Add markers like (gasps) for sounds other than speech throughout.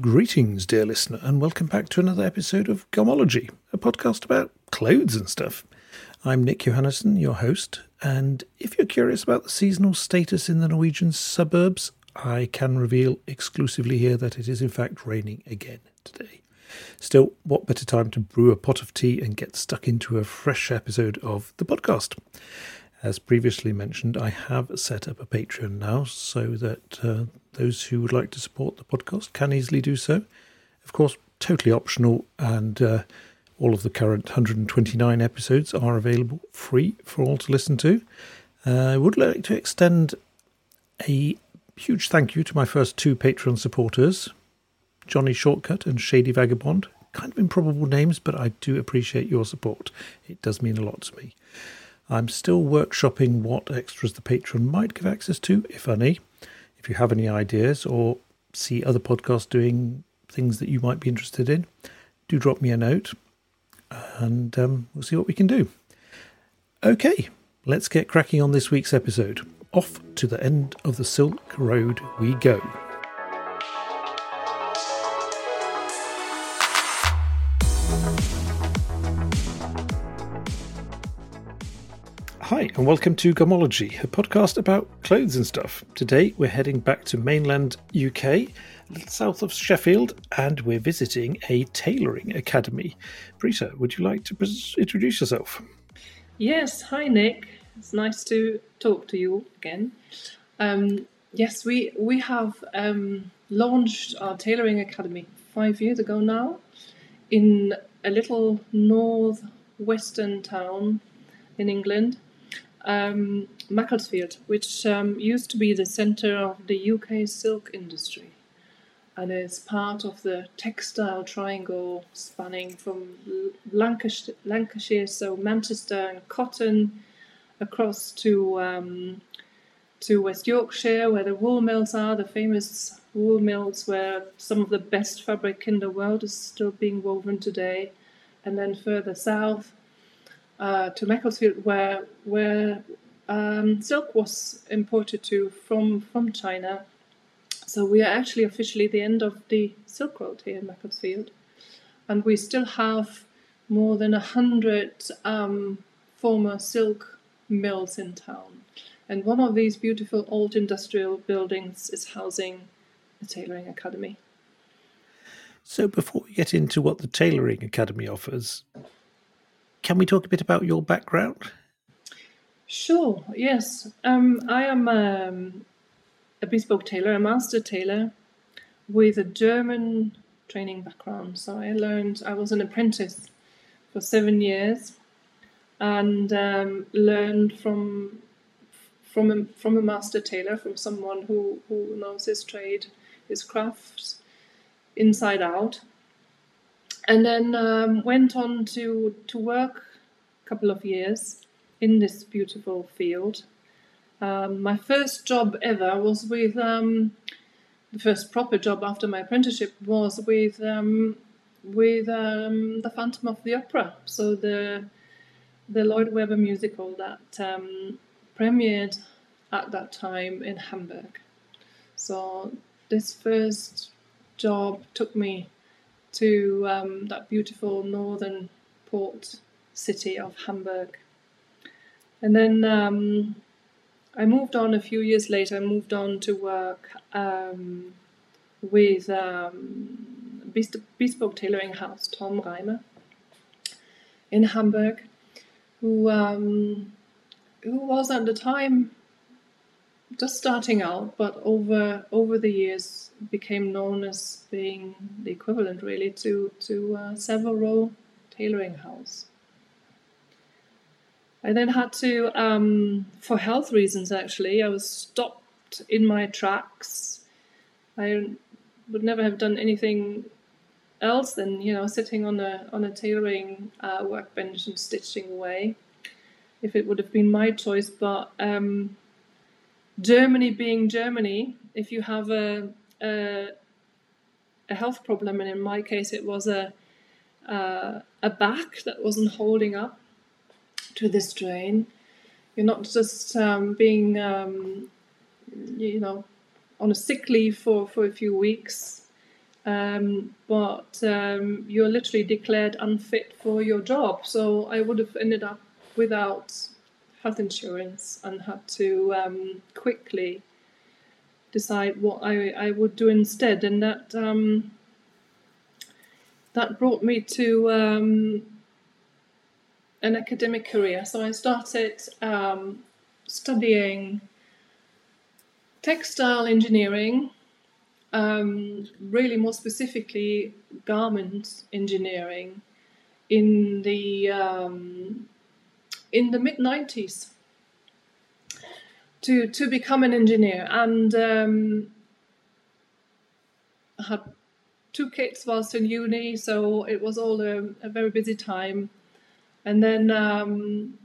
Greetings, dear listener, and welcome back to another episode of Garmology, a podcast about clothes and stuff. I'm Nick Johannessen, your host, and if you're curious about the seasonal status in the Norwegian suburbs, I can reveal exclusively here that it is in fact raining again today. Still, what better time to brew a pot of tea and get stuck into a fresh episode of the podcast? As previously mentioned, I have set up a Patreon now so that uh, those who would like to support the podcast can easily do so. Of course, totally optional, and uh, all of the current 129 episodes are available free for all to listen to. Uh, I would like to extend a huge thank you to my first two Patreon supporters, Johnny Shortcut and Shady Vagabond. Kind of improbable names, but I do appreciate your support. It does mean a lot to me. I'm still workshopping what extras the Patreon might give access to, if any. If you have any ideas or see other podcasts doing things that you might be interested in, do drop me a note and um, we'll see what we can do. Okay, let's get cracking on this week's episode. Off to the end of the Silk Road we go. Hi, and welcome to Garmology, a podcast about clothes and stuff. Today we're heading back to mainland UK, a little south of Sheffield, and we're visiting a tailoring academy. Brita, would you like to introduce yourself? Yes, hi Nick. It's nice to talk to you again. Um, yes, we we have um, launched our tailoring academy five years ago now in a little northwestern town in England um, Macclesfield, which um, used to be the centre of the UK silk industry. And is part of the textile triangle spanning from Lancashire, Lancashire so Manchester and Cotton, across to um, to West Yorkshire, where the wool mills are, the famous wool mills where some of the best fabric in the world is still being woven today, and then further south uh, to Macclesfield, where where um, silk was imported to from from China. So we are actually officially the end of the Silk Road here in Macclesfield, and we still have more than a hundred um, former silk mills in town. And one of these beautiful old industrial buildings is housing the Tailoring Academy. So, before we get into what the Tailoring Academy offers, can we talk a bit about your background? Sure, yes. Um, I am um, a bespoke tailor, a master tailor with a German training background. So I learned, I was an apprentice for seven years and um, learned from from a, from a master tailor, from someone who, who knows his trade, his crafts inside out and then um, went on to to work a couple of years in this beautiful field. Um, my first job ever was with um, the first proper job after my apprenticeship was with um, with um, the Phantom of the Opera, so the the Lloyd Webber musical that um, premiered at that time in Hamburg. So this first job took me to um, that beautiful northern port city of Hamburg. And then um, I moved on a few years later, I moved on to work um, with um, bespoke tailoring house Tom Reimer in Hamburg, who um, who was at the time just starting out, but over over the years became known as being the equivalent, really, to to uh, Row Tailoring House. I then had to, um, for health reasons, actually, I was stopped in my tracks. I would never have done anything else than you know sitting on a on a tailoring uh, workbench and stitching away. If it would have been my choice, but um, Germany being Germany, if you have a, a, a health problem, and in my case it was a uh, a back that wasn't holding up to the strain, you're not just um, being um, you know on a sick leave for, for a few weeks um, but um, you're literally declared unfit for your job. So I would have ended up without health insurance and had to um, quickly decide what I, I would do instead, and that um, that brought me to um, an academic career. So I started um, studying textile engineering, um, really more specifically garment engineering, in the um, in the mid nineties. To to become an engineer, and um, I had two kids whilst in uni, so it was all a, a very busy time and then um,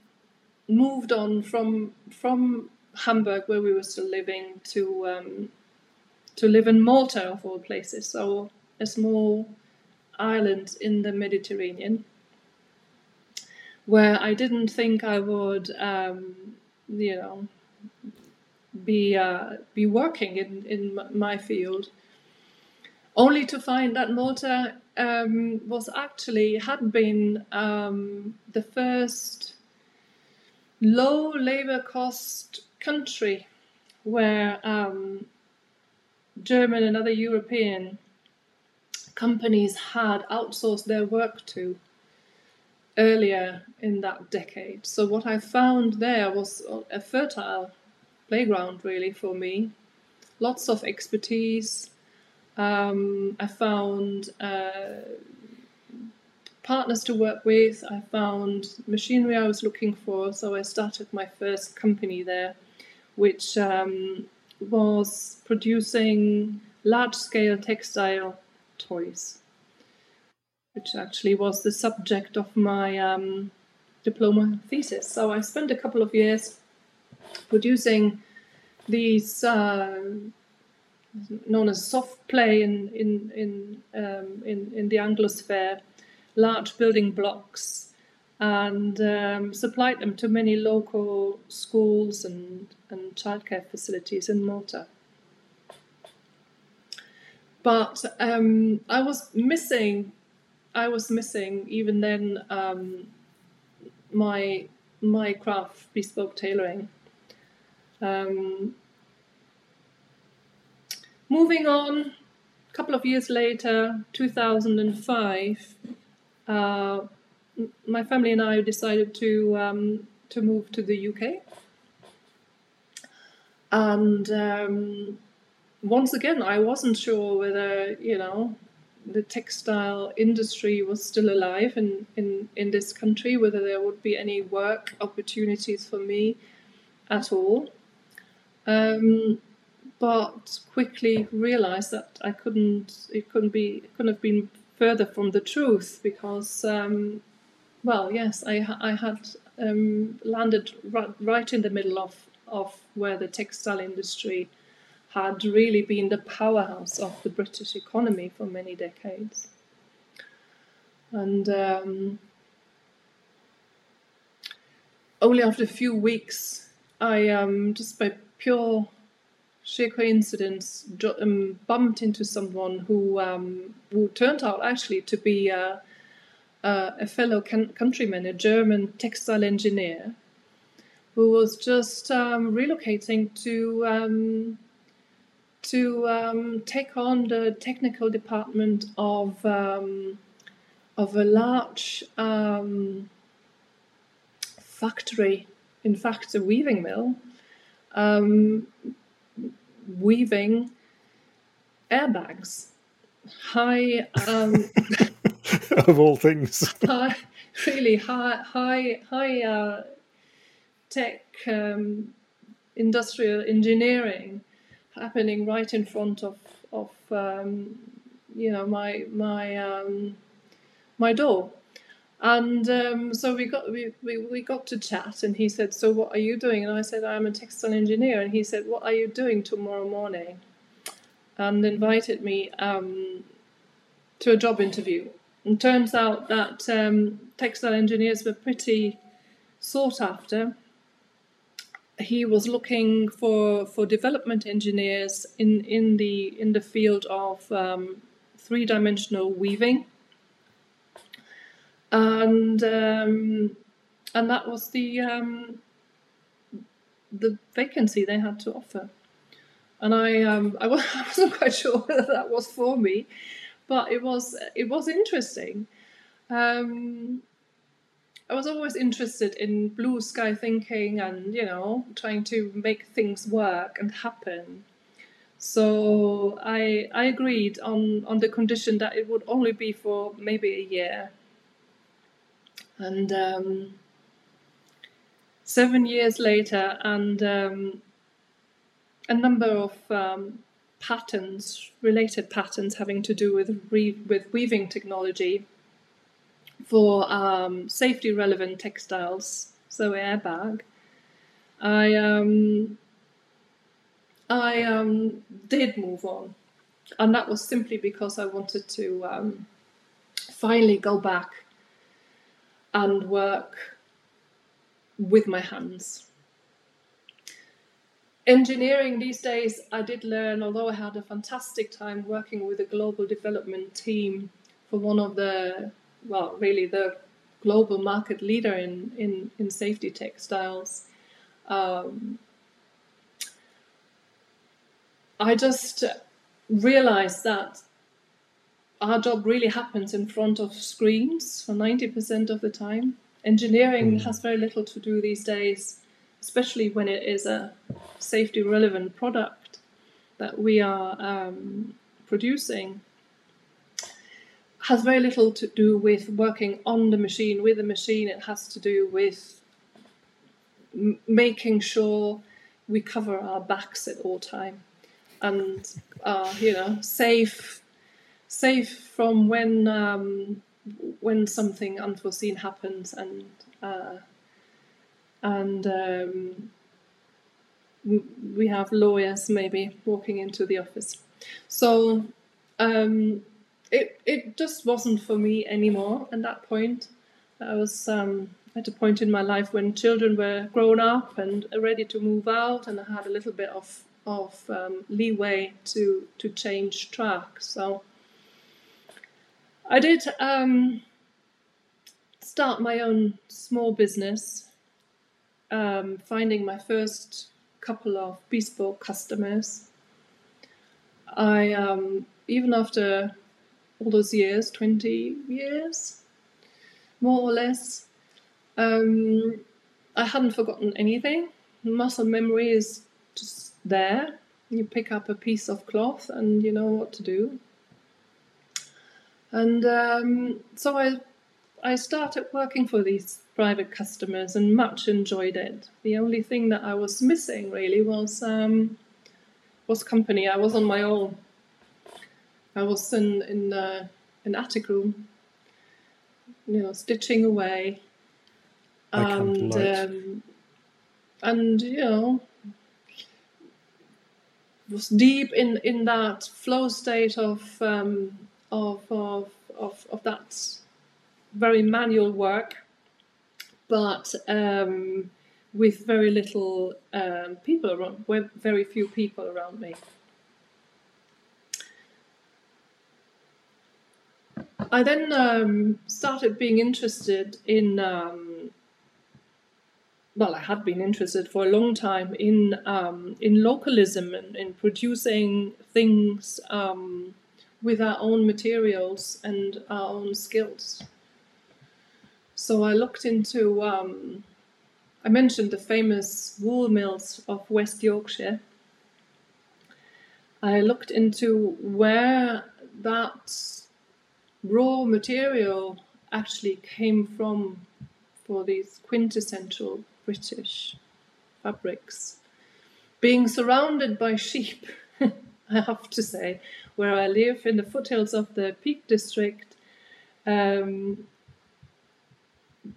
moved on from from Hamburg, where we were still living, to um, to live in Malta, of all places. So a small island in the Mediterranean, where I didn't think I would, um, you know, be uh, be working in in my field. Only to find that Malta um, was actually had been um, the first low labor cost country where um, German and other European companies had outsourced their work to earlier in that decade. So what I found there was a fertile playground really for me. Lots of expertise, um, I found uh, partners to work with. I found machinery I was looking for, so I started my first company there, which um, was producing large scale textile toys, which actually was the subject of my um, diploma thesis. So I spent a couple of years producing these. Uh, known as soft play in in in um, in, in the Anglosphere, large building blocks, and um, supplied them to many local schools and and childcare facilities in Malta. But um, I was missing, I was missing even then um, my my craft bespoke tailoring. Um, Moving on, a couple of years later, 2005, uh, my family and I decided to um, to move to the UK. And um, once again, I wasn't sure whether you know the textile industry was still alive in, in, in this country, whether there would be any work opportunities for me at all. Um, but quickly realized that I couldn't. It couldn't be. It couldn't have been further from the truth because, um, well, yes, I I had um, landed right, right in the middle of of where the textile industry had really been the powerhouse of the British economy for many decades. And um, only after a few weeks, I um, just by pure sheer coincidence um, bumped into someone who um, who turned out actually to be a, a, a fellow countryman, a German textile engineer, who was just um, relocating to um, to um, take on the technical department of um, of a large factory, in fact, a weaving mill. Um, weaving airbags. High, um, (laughs) of all things, high, really high, high, high uh, tech um, industrial engineering happening right in front of of um, you know my my um, my door. And um, so we got we, we, we got to chat, and he said, "So what are you doing?" And I said, "I'm a textile engineer." And he said, "What are you doing tomorrow morning?" And invited me um, to a job interview. And turns out that um, textile engineers were pretty sought after. He was looking for for development engineers in in the in the field of um, three dimensional weaving. And um, and that was the um, the vacancy they had to offer. And I um, I (laughs) wasn't quite sure whether that was for me, but it was it was interesting. Um, I was always interested in blue sky thinking and you know trying to make things work and happen. So I I agreed on on the condition that it would only be for maybe a year. And um, seven years later, and um, a number of um, patterns, related patterns having to do with re- with weaving technology for um, safety relevant textiles, so airbag. I um, I um, did move on, and that was simply because I wanted to um, finally go back and work with my hands. Engineering these days, I did learn, although I had a fantastic time working with a global development team for one of the, well, really the global market leader in, in, in safety textiles. Um, I just realized that our job really happens in front of screens for 90% of the time. Engineering mm. has very little to do these days, especially when it is a safety relevant product that we are um, producing. Has very little to do with working on the machine, with the machine. It has to do with m- making sure we cover our backs at all time and uh, you know safe safe from when um, when something unforeseen happens and uh, and um, we have lawyers maybe walking into the office. So um, it it just wasn't for me anymore at that point. I was um, at a point in my life when children were grown up and ready to move out, and I had a little bit of of um, leeway to to change track. So I did um, start my own small business, um, finding my first couple of bespoke customers. I um, even after all those years, twenty years, more or less, um, I hadn't forgotten anything. Muscle memory is just there. You pick up a piece of cloth and you know what to do. And um, so I, I started working for these private customers and much enjoyed it. The only thing that I was missing really was um, was company. I was on my own. I was in in uh, an attic room, you know, stitching away, and um, and you know, was deep in in that flow state of um, of, of, of, of that very manual work, but um, with very little um, people around, with very few people around me. I then um, started being interested in, um, well, I had been interested for a long time in um, in localism and in producing things um, with our own materials and our own skills. So I looked into, um, I mentioned the famous wool mills of West Yorkshire. I looked into where that raw material actually came from for these quintessential British fabrics. Being surrounded by sheep, (laughs) I have to say, where I live in the foothills of the Peak District, um,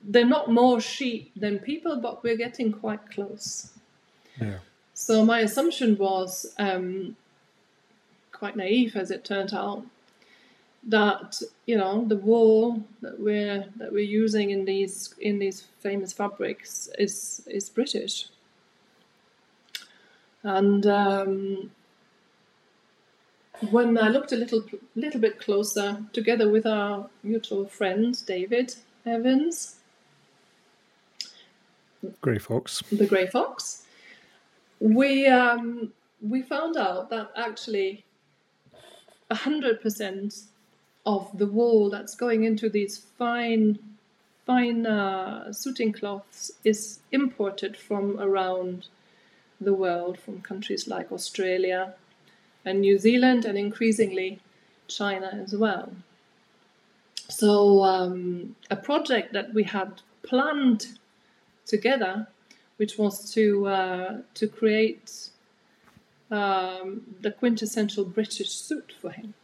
they're not more sheep than people, but we're getting quite close. Yeah. So my assumption was um, quite naive, as it turned out, that you know the wool that we're that we're using in these in these famous fabrics is is British. And um, when I looked a little little bit closer, together with our mutual friend David Evans, Grey Fox, the Grey Fox, we um, we found out that actually hundred percent of the wool that's going into these fine fine uh, suiting cloths is imported from around the world, from countries like Australia, and New Zealand, and increasingly China as well. So, um, a project that we had planned together, which was to uh, to create um, the quintessential British suit for him,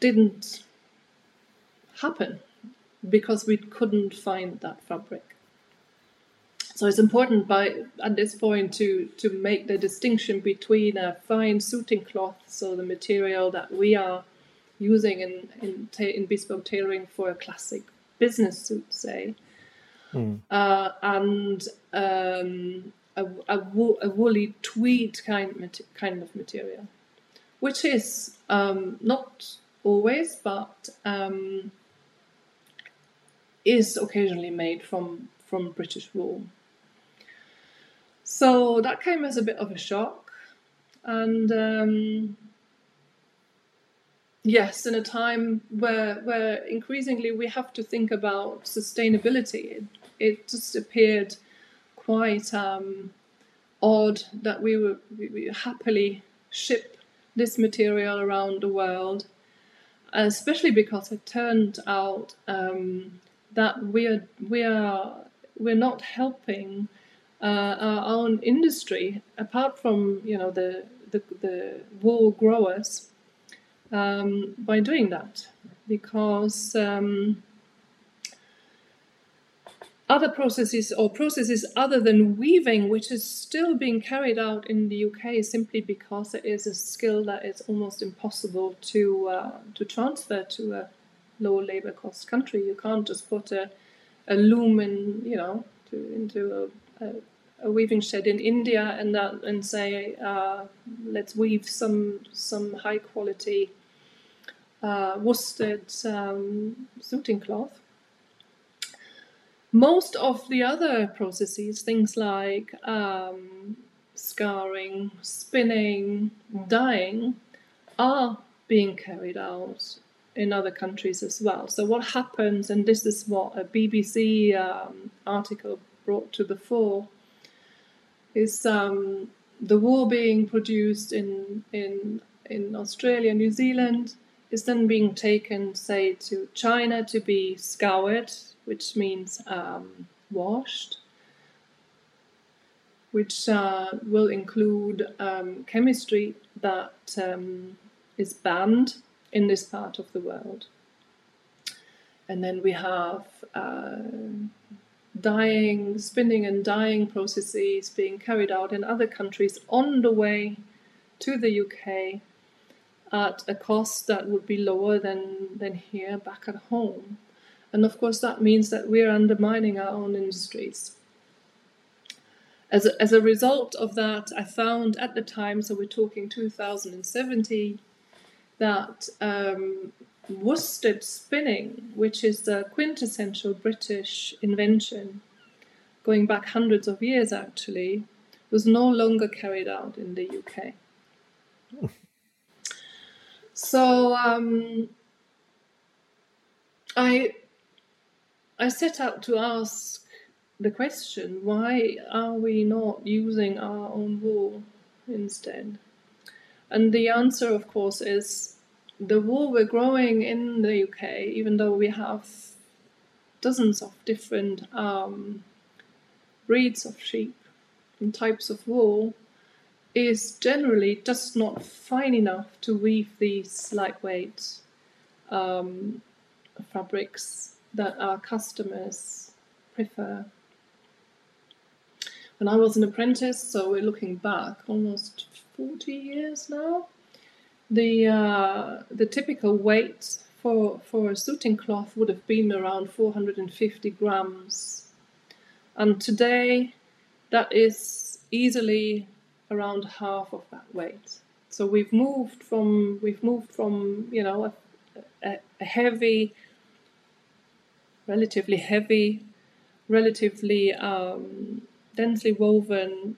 didn't happen because we couldn't find that fabric. So it's important by at this point to to make the distinction between a fine suiting cloth, so the material that we are using in in, ta- in bespoke tailoring for a classic business suit, say, mm. uh, and um, a, a, wo- a, woolly tweed kind kind of material, which is um, not always, but um, is occasionally made from from British wool. So that came as a bit of a shock. And um, yes, in a time where, where increasingly we have to think about sustainability, it, it just appeared quite um, odd that we would we happily ship this material around the world, especially because it turned out um, that we are we are we're not helping uh, our own industry, apart from you know the the, the wool growers, um, by doing that, because um, other processes or processes other than weaving, which is still being carried out in the UK, simply because it is a skill that is almost impossible to uh, to transfer to a low labor cost country. You can't just put a, a loom in, you know, to, into a, a a weaving shed in India and that and say uh, let's weave some some high quality uh, worsted um, suiting cloth. Most of the other processes, things like um, scouring, spinning, dyeing, are being carried out in other countries as well. So what happens, and this is what a BBC um, article brought to the fore is um, the wool being produced in in in Australia, New Zealand, is then being taken, say, to China to be scoured, which means um, washed, which uh, will include um, chemistry that um, is banned in this part of the world. And then we have uh, dyeing, spinning and dyeing processes being carried out in other countries on the way to the UK at a cost that would be lower than, than here back at home. And of course, that means that we're undermining our own industries. As a, as a result of that, I found at the time, so we're talking 2070, that um, worsted spinning, which is the quintessential British invention, going back hundreds of years actually, was no longer carried out in the UK. (laughs) so um, I I set out to ask the question: Why are we not using our own wool instead? And the answer, of course, is the wool we're growing in the UK, even though we have dozens of different um, breeds of sheep and types of wool, is generally just not fine enough to weave these lightweight um, fabrics that our customers prefer. When I was an apprentice, so we're looking back almost 40 years now, the uh, the typical weight for for a suiting cloth would have been around 450 grams, and today that is easily around half of that weight. so we've moved from we've moved from you know a, a, a heavy, relatively heavy, relatively um, densely woven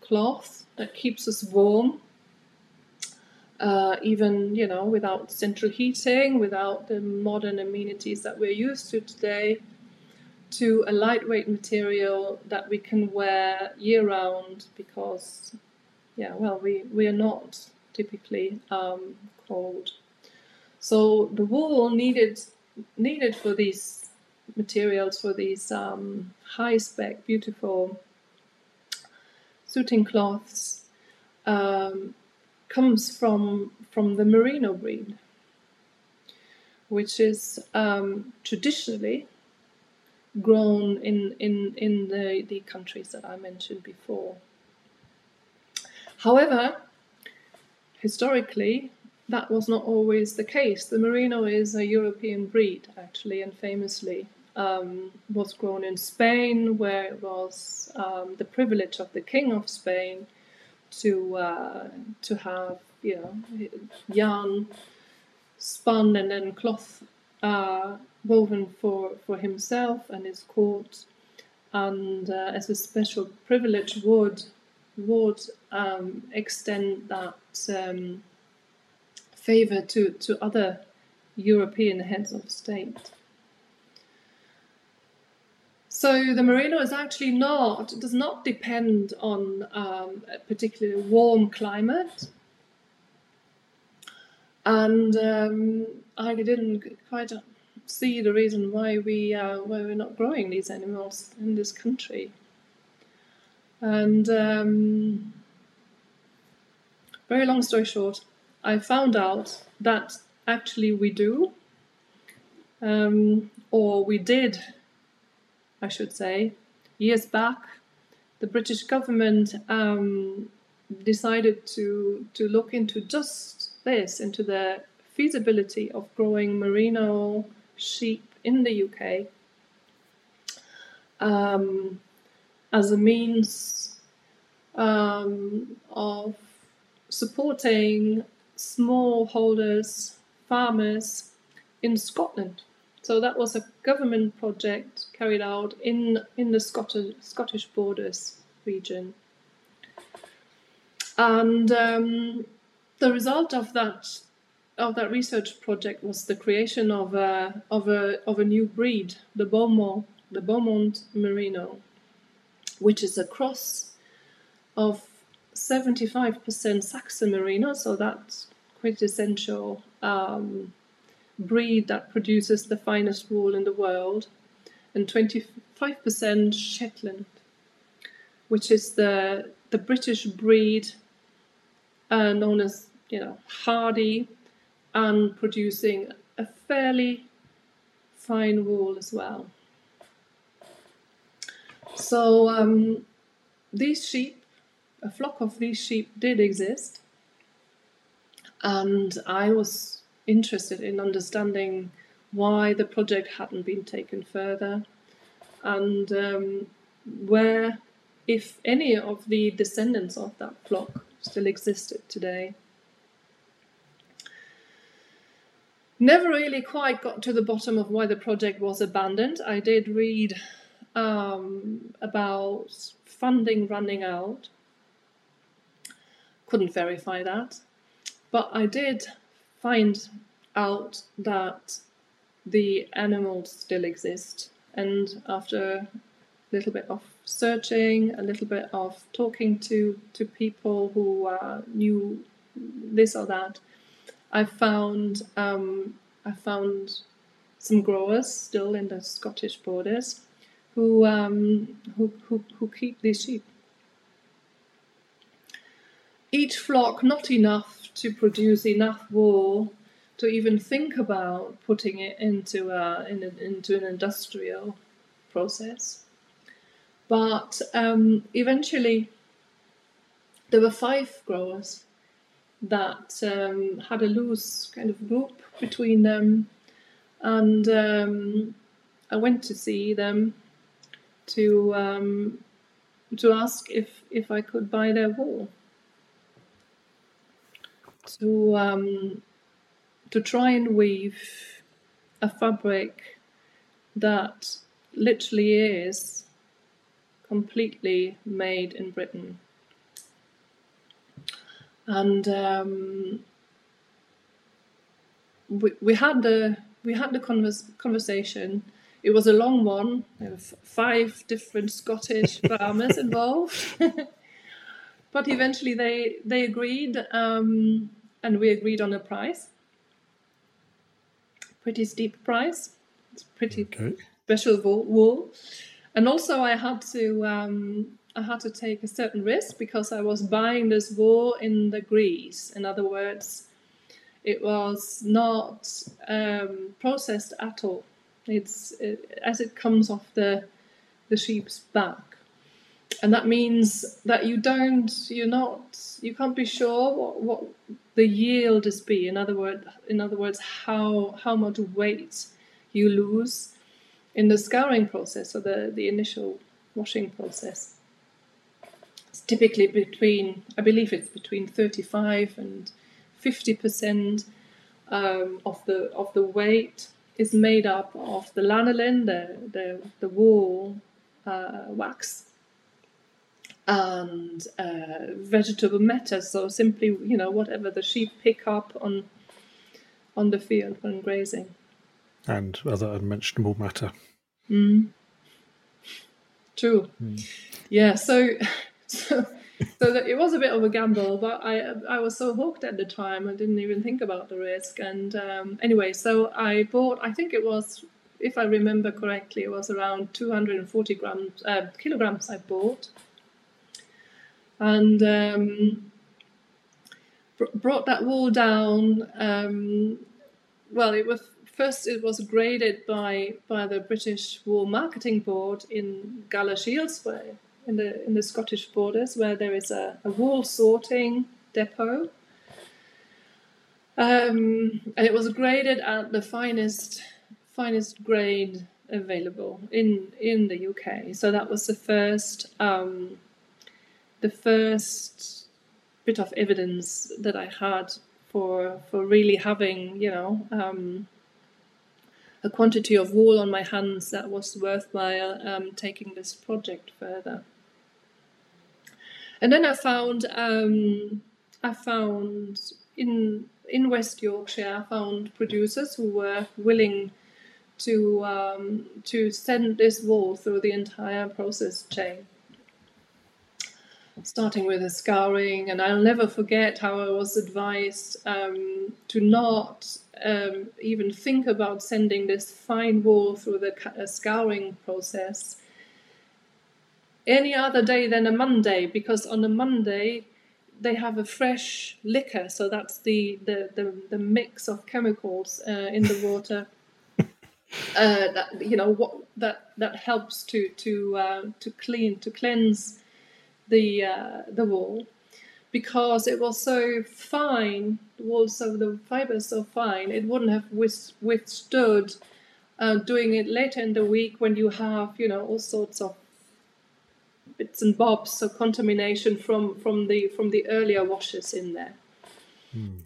cloth that keeps us warm. Uh, even you know without central heating, without the modern amenities that we're used to today, to a lightweight material that we can wear year round because, yeah, well, we, we are not typically um, cold. So the wool needed needed for these materials, for these um, high spec, beautiful suiting cloths, um, comes from from the merino breed, which is um, traditionally grown in, in, in the, the countries that I mentioned before. However, historically, that was not always the case. The Merino is a European breed, actually, and famously um, was grown in Spain, where it was um, the privilege of the King of Spain to uh, to have you know yarn spun and then cloth uh, woven for, for himself and his court, and uh, as a special privilege would would um, extend that um, favor to, to other European heads of state. So the merino is actually not does not depend on um, a particularly warm climate, and um, I didn't quite see the reason why we uh, why we're not growing these animals in this country. And um, very long story short, I found out that actually we do, um, or we did, I should say, years back. The British government um, decided to to look into just this, into the feasibility of growing merino sheep in the UK um, as a means um, of supporting smallholders, farmers in Scotland. So that was a government project carried out in, in the Scottish, Scottish borders region. And um, the result of that of that research project was the creation of a of a of a new breed, the Beaumont, the Beaumont Merino, which is a cross of 75% Saxon Merino, so that's quintessential um, breed that produces the finest wool in the world, and 25% Shetland, which is the the British breed uh, known as you know hardy and producing a fairly fine wool as well. So um, these sheep, a flock of these sheep did exist, and I was interested in understanding why the project hadn't been taken further and um, where, if any of the descendants of that flock still existed today. Never really quite got to the bottom of why the project was abandoned. I did read um, about funding running out. Couldn't verify that. But I did find out that the animals still exist. And after a little bit of searching, a little bit of talking to, to people who uh, knew this or that, I found um, I found some growers still in the Scottish borders who um, who, who, who keep these sheep. Each flock not enough to produce enough wool to even think about putting it into a, in into an industrial process. But um, eventually, there were five growers that um, had a loose kind of group between them, and um, I went to see them to um, to ask if if I could buy their wool. To um, to try and weave a fabric that literally is completely made in Britain. And um, we, we had the we had the converse, conversation. It was a long one. There were five different Scottish (laughs) farmers involved, (laughs) but eventually they they agreed, um, and we agreed on a price. Pretty steep price. It's pretty okay. special wool, and also I had to um, I had to take a certain risk because I was buying this wool in the grease. In other words, it was not um, processed at all. It's it, as it comes off the the sheep's back, and that means that you don't, you're not, you can't be sure what, what the yield is be. In other words, in other words, how how much weight you lose in the scouring process or the the initial washing process. It's typically between, I believe it's between 35 and 50% um, of the of the weight is made up of the lanolin, the the, the wool uh, wax, and uh, vegetable matter. So simply, you know, whatever the sheep pick up on on the field when grazing, and other unmentionable matter. Mm. True. Mm. Yeah. So, (laughs) so so that it was a bit of a gamble, but I I was so hooked at the time I didn't even think about the risk. And um, anyway, so I bought. I think it was, if I remember correctly, it was around 240 grams uh, kilograms I bought, and um, br- brought that wool down. Um, well, it was first it was graded by by the British Wool Marketing Board in Galashiels, where in the in the Scottish borders where there is a, a wool sorting depot. Um, and it was graded at the finest finest grade available in in the UK. So that was the first um, the first bit of evidence that I had for for really having you know um, a quantity of wool on my hands that was worthwhile um, taking this project further. And then I found um, I found in in West Yorkshire I found producers who were willing to um, to send this wool through the entire process chain, starting with the scouring. And I'll never forget how I was advised um, to not um, even think about sending this fine wool through the uh, scouring process any other day than a Monday because on a Monday they have a fresh liquor, so that's the the, the, the mix of chemicals uh, in the water. (laughs) uh, that you know what that that helps to to uh, to clean to cleanse the uh, the wool because it was so fine the wool so the fiber so fine it wouldn't have withstood uh, doing it later in the week when you have you know all sorts of bits and bobs, so contamination from from the from the earlier washes in there. Mm.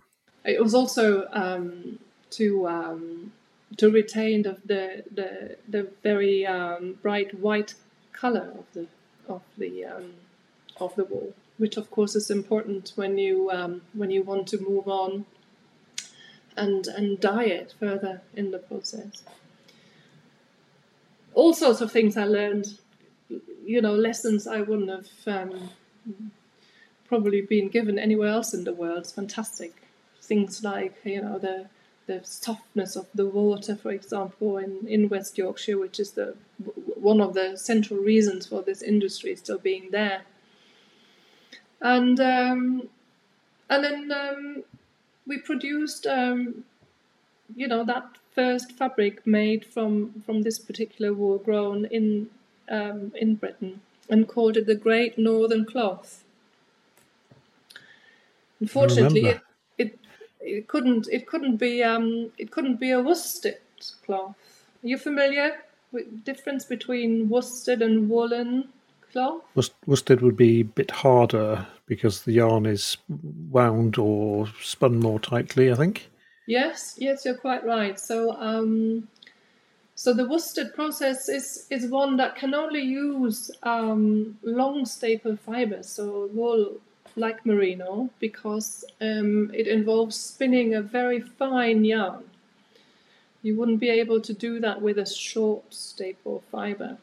It was also um, to um, to retain the the the, the very um, bright white color of the of the um, of the wool, which of course is important when you um, when you want to move on and and dye it further in the process. All sorts of things I learned you know, lessons I wouldn't have um, probably been given anywhere else in the world. It's fantastic. Things like, you know, the the softness of the water, for example, in, in West Yorkshire, which is the one of the central reasons for this industry still being there. And um, and then um, we produced, um, you know, that first fabric made from from this particular wool grown in um, in Britain and called it the Great Northern Cloth. Unfortunately, it, it, it couldn't it couldn't be um, it couldn't be a worsted cloth. Are you familiar with the difference between worsted and woolen cloth. Worsted would be a bit harder because the yarn is wound or spun more tightly, I think. Yes, yes, you're quite right. So, um, so the worsted process is, is one that can only use um, long staple fibers, so wool like merino, because um, it involves spinning a very fine yarn. You wouldn't be able to do that with a short staple fiber.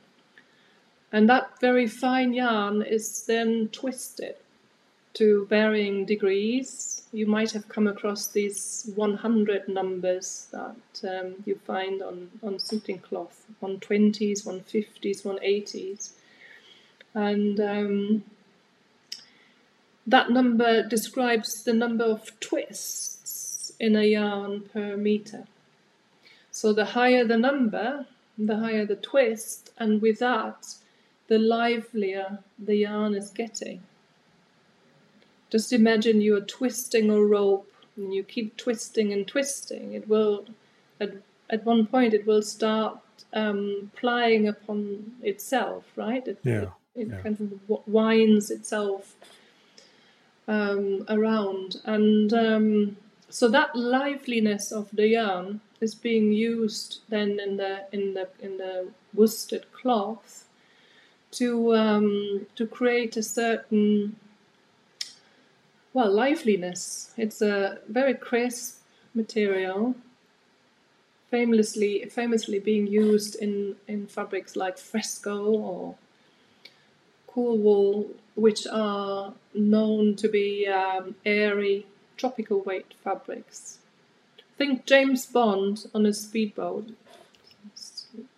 And that very fine yarn is then twisted to varying degrees. You might have come across these 100 numbers that um, you find on, on suiting cloth 120s, 150s, 180s. And um, that number describes the number of twists in a yarn per meter. So the higher the number, the higher the twist, and with that, the livelier the yarn is getting. Just imagine you are twisting a rope and you keep twisting and twisting. It will, at, at one point, it will start um, plying upon itself, right? It, yeah. It, it yeah. kind of winds itself um, around. And um, so that liveliness of the yarn is being used then in the in the in the worsted cloth to um, to create a certain well liveliness. It's a very crisp material, famously famously being used in in fabrics like fresco or cool wool, which are known to be um, airy tropical weight fabrics. Think James Bond on a speedboat.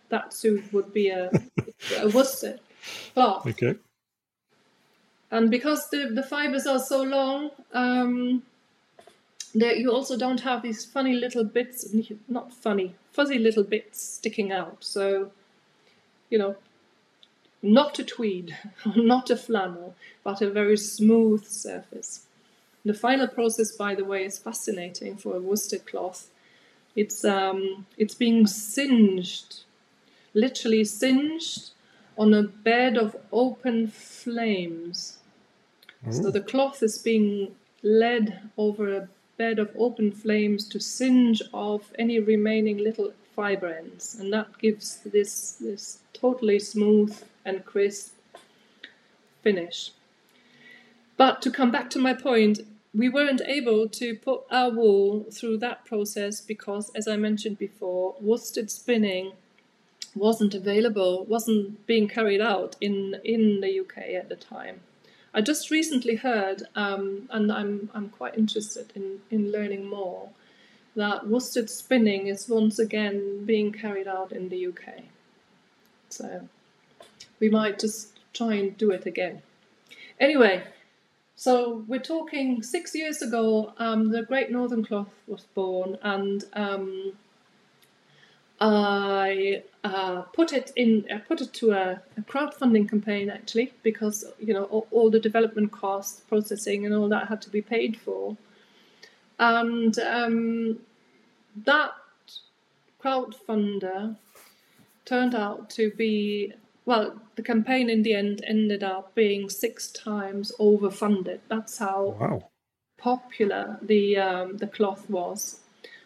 That suit would be a, a worsted Okay. And because the, the fibers are so long, um, there you also don't have these funny little bits, not funny, fuzzy little bits sticking out. So, you know, not a tweed, (laughs) not a flannel, but a very smooth surface. The final process, by the way, is fascinating for a worsted cloth. It's um, it's being singed, literally singed, on a bed of open flames. Ooh. So the cloth is being led over a bed of open flames to singe off any remaining little fiber ends, and that gives this this totally smooth and crisp finish. But to come back to my point, we weren't able to put our wool through that process because, as I mentioned before, worsted spinning wasn't available, wasn't being carried out in, in the UK at the time. I just recently heard, um, and I'm, I'm quite interested in, in learning more, that worsted spinning is once again being carried out in the UK. So we might just try and do it again. Anyway, so we're talking six years ago. Um, the Great Northern Cloth was born, and um, I uh, put it in. I put it to a, a, crowdfunding campaign actually, because you know all, all, the development costs, processing, and all that had to be paid for, and um, that crowdfunder turned out to be well, the campaign in the end ended up being six times overfunded. That's how wow. popular the um, the cloth was.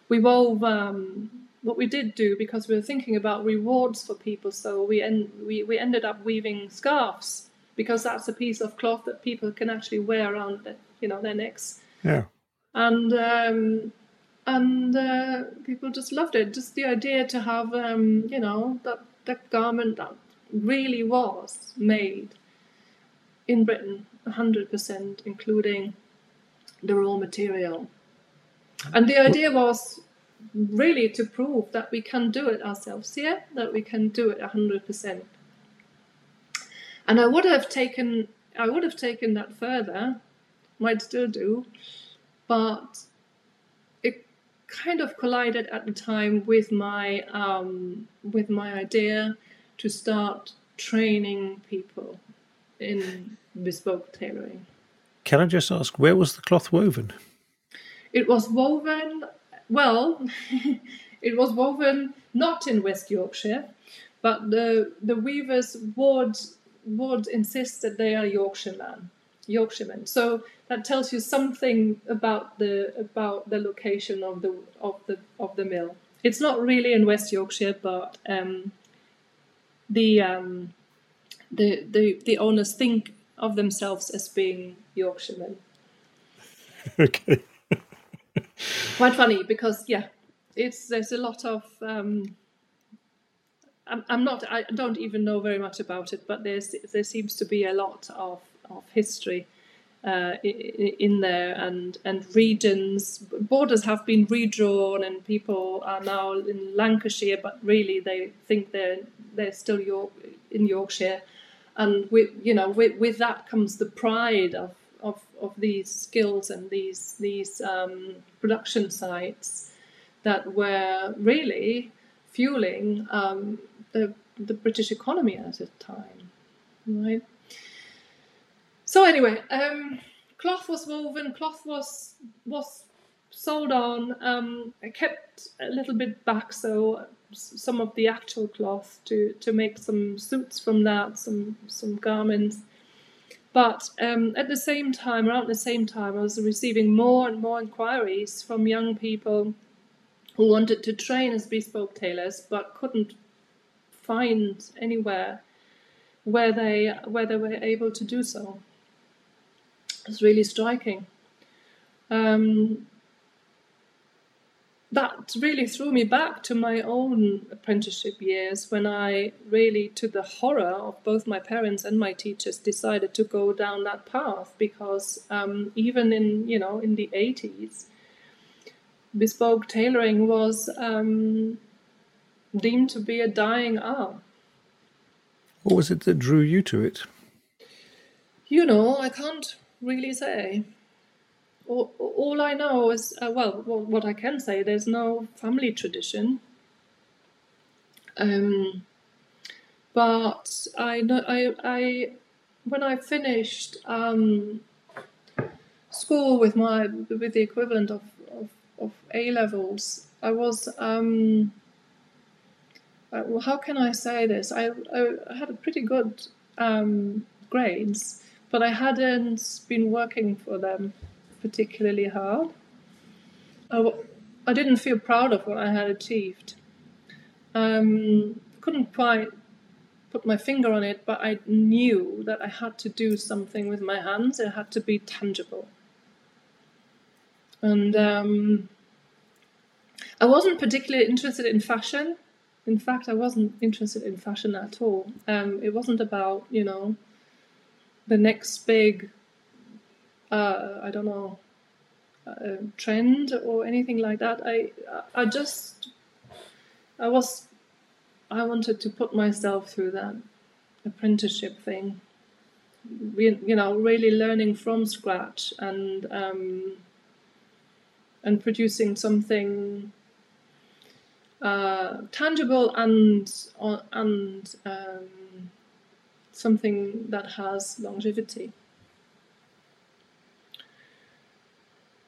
We wove um, what we did do because we were thinking about rewards for people. So we en- we we ended up weaving scarves because that's a piece of cloth that people can actually wear around the, you know their necks. Yeah. And um, and uh, people just loved it. Just the idea to have um, you know that that garment that really was made in Britain, 100%, including the raw material. And the idea was really to prove that we can do it ourselves here, that we can do it 100%. And I would have taken I would have taken that further, might still do, but it kind of collided at the time with my um, with my idea to start training people in bespoke tailoring. Can I just ask, where was the cloth woven? It was woven, well, (laughs) it was woven not in West Yorkshire, but the, the weavers would would insist that they are Yorkshireman, Yorkshiremen. So that tells you something about the about the location of the of the of the mill. It's not really in West Yorkshire, but um, the um, the the the owners think of themselves as being Yorkshiremen. (laughs) Okay. Quite funny because yeah, it's there's a lot of. Um, I'm, I'm not. I don't even know very much about it, but there's there seems to be a lot of of history uh, in there and and regions borders have been redrawn and people are now in Lancashire but really they think they're they're still York in Yorkshire and with you know with, with that comes the pride of, of, these skills and these these um, production sites that were really fueling um, the the British economy at the time, right? So anyway, um, cloth was woven, cloth was was sold on. Um, I kept a little bit back, so some of the actual cloth to to make some suits from that, some some garments. But um, at the same time, around the same time, I was receiving more and more inquiries from young people who wanted to train as bespoke tailors but couldn't find anywhere where they where they were able to do so. It's really striking. Um, that really threw me back to my own apprenticeship years when I really, to the horror of both my parents and my teachers, decided to go down that path because um, even in you know in the eighties, bespoke tailoring was um, deemed to be a dying art. What was it that drew you to it? You know, I can't really say all, all I know is uh, well, what I can say. There's no family tradition. Um, but I know I I when I finished um, school with my with the equivalent of of, of A levels, I was um, uh, well, how can I say this? I, I had pretty good um, grades, but I hadn't been working for them particularly hard. I, I didn't feel proud of what I had achieved. Um, couldn't quite put my finger on it, but I knew that I had to do something with my hands. It had to be tangible. And um, I wasn't particularly interested in fashion. In fact, I wasn't interested in fashion at all. Um, it wasn't about, you know, the next big uh, I don't know, uh, trend or anything like that. I I just I was I wanted to put myself through that apprenticeship thing. You know, really learning from scratch and um, and producing something uh, tangible and and um, something that has longevity.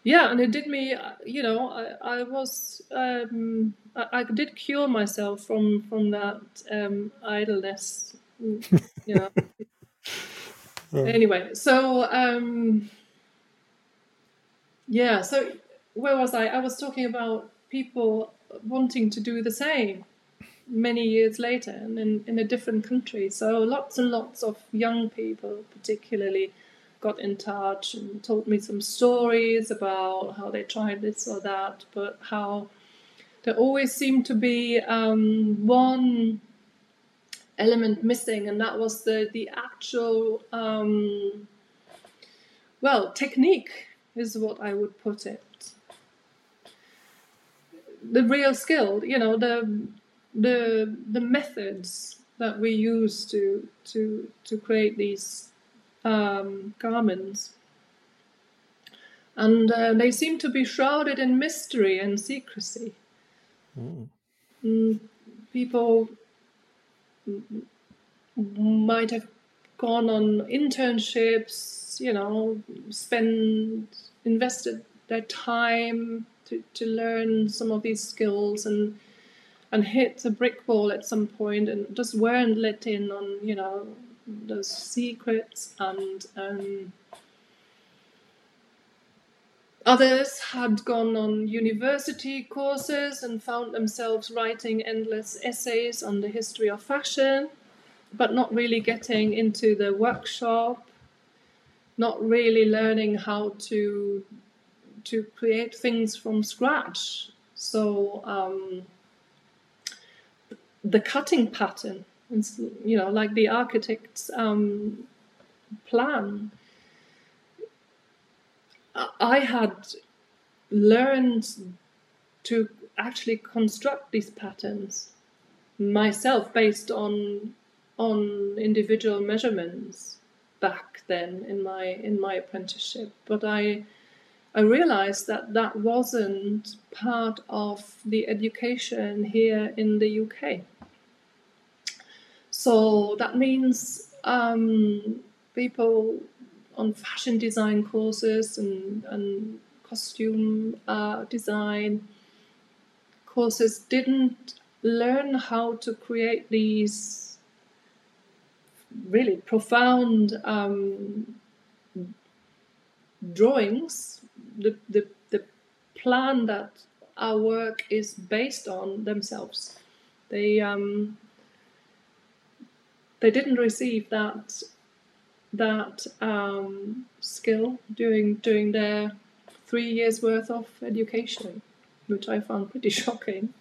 Yeah and it did me uh, you know i, I was um, I, I, did cure myself from from that um, idleness you know. (laughs) Anyway so um, yeah so where was i? I was talking about people wanting to do the same many years later and in, in a different country. So lots and lots of young people particularly got in touch and told me some stories about how they tried this or that, but how there always seemed to be um, one element missing, and that was the the actual um, well technique is what I would put it. The real skill, you know, the the the methods that we use to to to create these um, garments. And uh, they seem to be shrouded in mystery and secrecy. Mm. Mm, people might have gone on internships, you know, spend invested their time to, to learn some of these skills and and hit a brick wall at some point and just weren't let in on, you know, those secrets and um, Others had gone on university courses and found themselves writing endless essays on the history of fashion, but not really getting into the workshop, not really learning how to to create things from scratch. So um, the cutting pattern, you know, like the architect's um, plan. I had learned to actually construct these patterns myself based on on individual measurements back then in my in my apprenticeship. But i i realized that that wasn't part of the education here in the uk so that means um, people on fashion design courses and, and costume uh, design courses didn't learn how to create these really profound um, drawings, the, the, the plan that our work is based on themselves. They um, they didn't receive that that um, skill during during their three years worth of education, which I found pretty (laughs) shocking.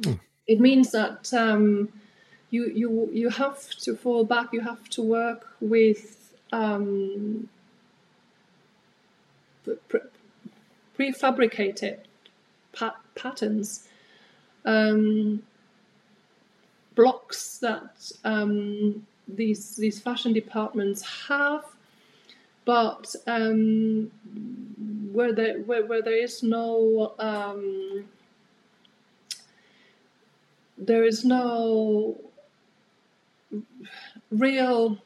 Mm. It means that um, you you you have to fall back. You have to work with um, prefabricated pa- patterns, um, blocks that um, these these fashion departments have, but um, where there where, where there is no um, there is no real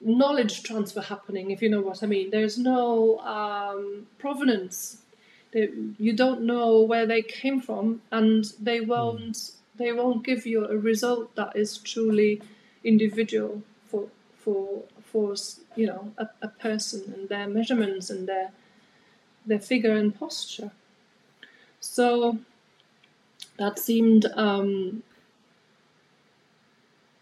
knowledge transfer happening, if you know what I mean. There's no um, provenance. They, you don't know where they came from, and they won't. They won't give you a result that is truly individual for for for you know a, a person and their measurements and their their figure and posture. So that seemed um,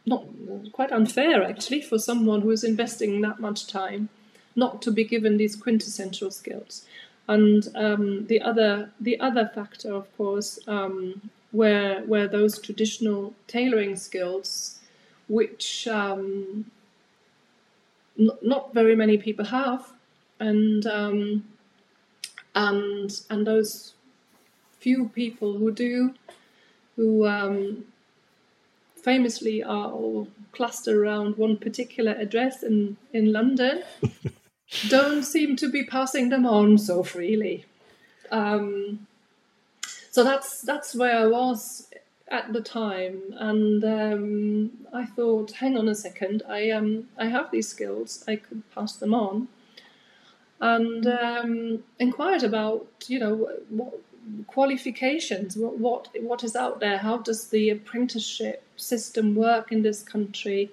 not quite unfair actually for someone who is investing that much time not to be given these quintessential skills. And um, the other the other factor, of course, um, where where those traditional tailoring skills which um, n- not very many people have, and um, and and those few people who do, who um, famously are all clustered around one particular address in in London, (laughs) don't seem to be passing them on so freely. Um, so that's that's where I was at the time, and um, I thought, hang on a second, I um, I have these skills, I could pass them on, and um, inquired about, you know, what qualifications, what what what is out there, how does the apprenticeship system work in this country,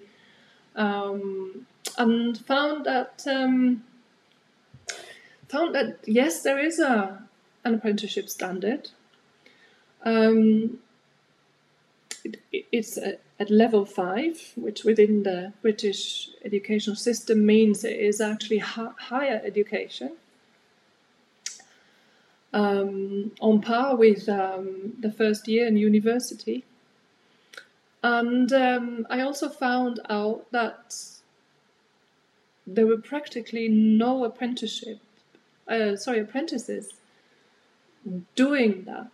um, and found that um, found that yes, there is a an apprenticeship standard. Um, it's at level five, which within the British educational system means it is actually higher education. Um, on par with um, the first year in university. And um, I also found out that there were practically no apprenticeship, uh, sorry, apprentices doing that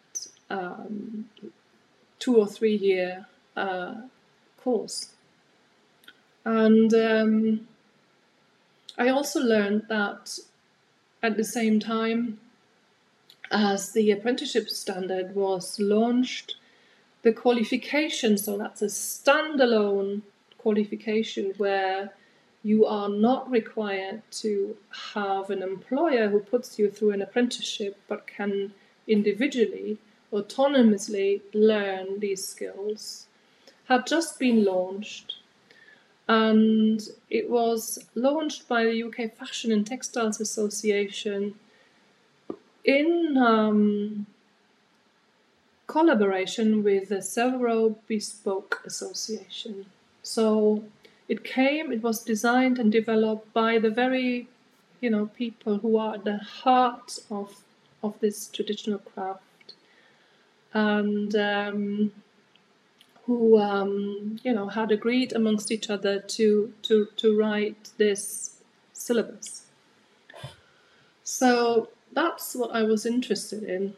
um, two or three year uh, course. And um, I also learned that at the same time as the apprenticeship standard was launched, the qualification, so that's a standalone qualification where you are not required to have an employer who puts you through an apprenticeship but can individually autonomously learn these skills had just been launched. and it was launched by the UK Fashion and Textiles Association in um, collaboration with the Savile Bespoke Association. So it came, it was designed and developed by the very, you know, people who are at the heart of of this traditional craft, and um, who, um, you know, had agreed amongst each other to to to write this syllabus. So that's what I was interested in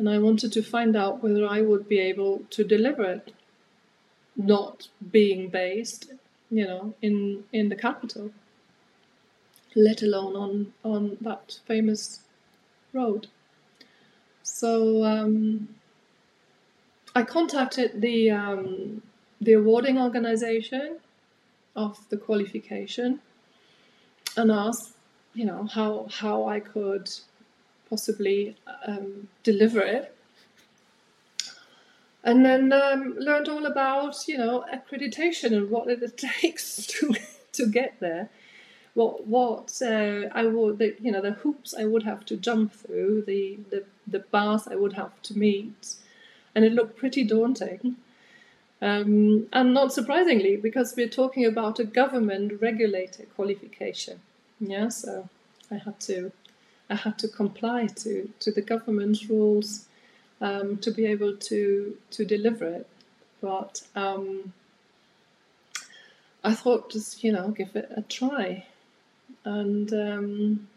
and I wanted to find out whether I would be able to deliver it, not being based, you know, in in the capital, let alone on on that famous road. So um, I contacted the um, the awarding organization of the qualification and asked, you know, how how I could possibly um, deliver it. And then um, learned all about, you know, accreditation and what it (laughs) takes to to get there. What what uh, I would, the, you know, the hoops I would have to jump through, the, the the bars I would have to meet, and it looked pretty daunting. Um, and not surprisingly, because we're talking about a government regulated qualification. Yeah, so I had to I had to comply to, to the government's rules um, to be able to to deliver it. But um, I thought just you know give it a try, and um,